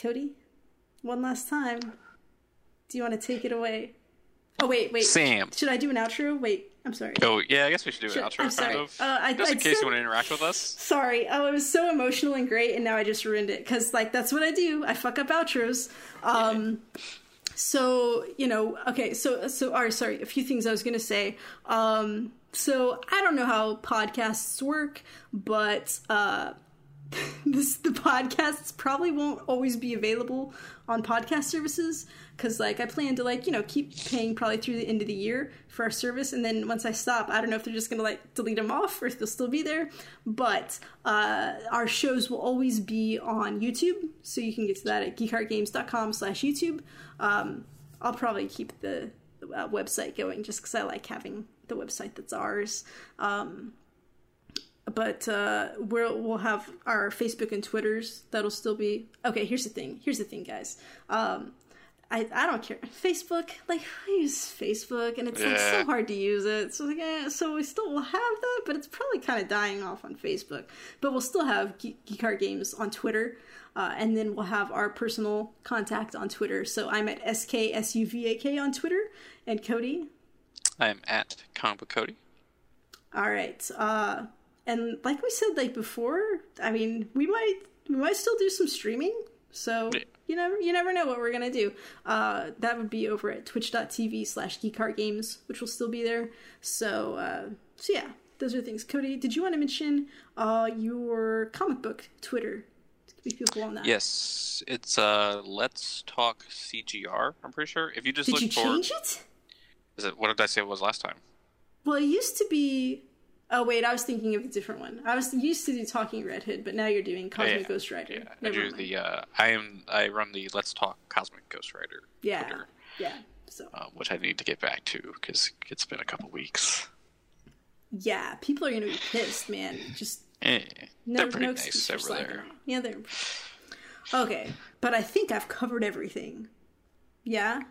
Cody, one last time, do you want to take it away? Oh wait, wait. sam Should I do an outro? Wait, I'm sorry. oh yeah i guess we should do an Should- outro I'm kind sorry. of Uh, I- just in I case said- you want to interact with us Sorry. Oh, it was so emotional and great, and now I just ruined it because, like, that's what I do. I fuck up outros. Um, so you know, okay. So, so, all right. Sorry. A few things I was gonna say. Um, so I don't know how podcasts work, but uh, this the podcasts probably won't always be available on podcast services because like i plan to like you know keep paying probably through the end of the year for our service and then once i stop i don't know if they're just gonna like delete them off or if they'll still be there but uh, our shows will always be on youtube so you can get to that at geekheartgames.com slash youtube. Um, i'll probably keep the uh, website going just because i like having the website that's ours um, but uh, we'll we'll have our Facebook and Twitters that'll still be okay. Here's the thing. Here's the thing, guys. Um, I, I don't care. Facebook, like I use Facebook, and it's like so hard to use it. So like, eh, so we still will have that, but it's probably kind of dying off on Facebook. But we'll still have Ge- Geek Heart Games on Twitter, uh, and then we'll have our personal contact on Twitter. So I'm at sksuvak on Twitter, and Cody. I am at Comic Book Cody. All right, uh, and like we said like before, I mean we might we might still do some streaming. So Yeah. you never you never know what we're gonna do. Uh, that would be over at twitch.tv slash geekheartgames, which will still be there. So uh, so yeah, those are things. Cody, did you want to mention uh, your comic book Twitter to keep people on that? Yes, it's uh, Let's Talk CGR. I'm pretty sure. If you just Did look you for, change it? Is it what did I say it was last time? Well, it used to be. Oh wait, I was thinking of a different one. I was used to do Talking Red Hood, but now you're doing Cosmic yeah. Ghost Rider. Yeah, I do mind. the. Uh, I am. I run the Let's Talk Cosmic Ghost Rider. Yeah, Twitter, yeah. So uh, which I need to get back to because it's been a couple weeks. yeah, people are gonna be pissed, man. Just Eh, no, they're pretty no nice over slacking there. Yeah, they're okay. But I think I've covered everything. Yeah.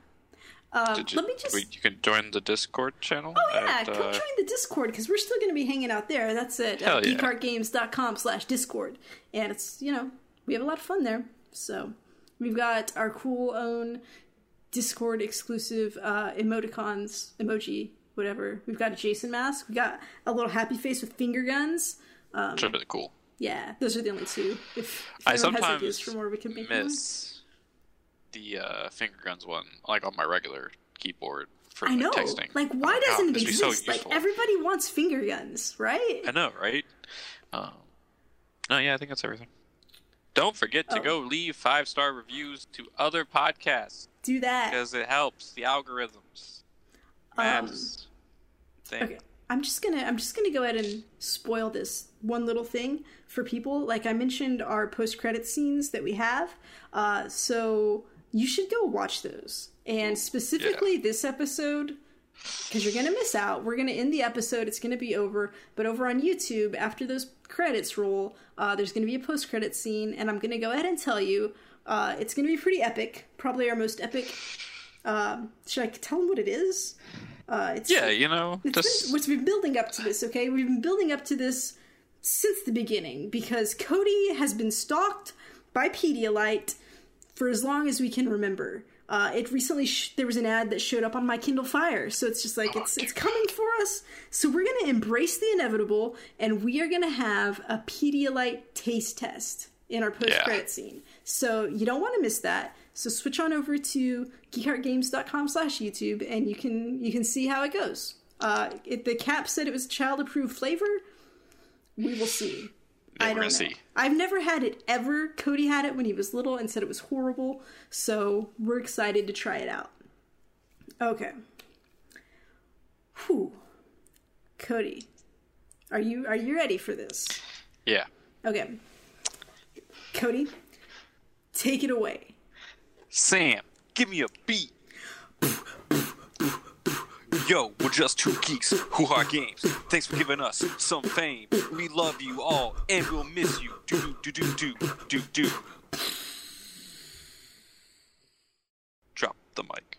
Uh, you, let me just. you can join the Discord channel. Oh yeah, at, come uh, join the Discord because we're still going to be hanging out there. That's it. Yeah. geekheartgames.com slash Discord. And it's, you know, we have a lot of fun there. So we've got our cool own Discord exclusive uh, emoticons, emoji, whatever. We've got a Jason mask. We got a little happy face with finger guns. which are really cool. Yeah, those are the only two. If, if I anyone has sometimes ideas for more, we can make more. The uh, finger guns one, like on my regular keyboard for I know. texting. Like, why Oh, doesn't it be so exist? like, everybody wants finger guns, right? I know, right? Um, no, yeah, I think that's everything. Don't forget to Oh. go leave five star reviews to other podcasts Do that. because it helps the algorithms. Maps thing. Um, Okay. I'm just gonna I'm just gonna go ahead and spoil this one little thing for people. Like I mentioned our post credit scenes that we have. Uh, so you should go watch those. And specifically this episode, because you're gonna miss out. We're gonna end the episode. It's gonna be over. But over on YouTube, after those credits roll, uh, there's gonna be a post credit scene, and I'm gonna go ahead and tell you, uh, it's gonna be pretty epic. Probably our most epic. Um, should I tell them what it is? Uh, it's Yeah, you know, it's just been, it's been building up to this, okay? We've been building up to this since the beginning because Cody has been stalked by Pedialyte for as long as we can remember. Uh, it recently sh- there was an ad that showed up on my Kindle Fire, so it's just like it's it's coming for us. So we're gonna embrace the inevitable, and we are gonna have a Pedialyte taste test in our post credit scene. So you don't want to miss that. So switch on over to geekheartgames.com slash YouTube and you can you can see how it goes. Uh, it, the cap said it was child approved flavor. We will see. I don't know. see. I've never had it ever. Cody had it when he was little and said it was horrible. So we're excited to try it out. Okay. Whew. Cody, are you are you ready for this? yeah. Okay. Cody, take it away. Sam, give me a beat. Yo, we're just two geeks who are games. Thanks for giving us some fame. We love you all and we'll miss you. Do do do do do do do. Drop the mic.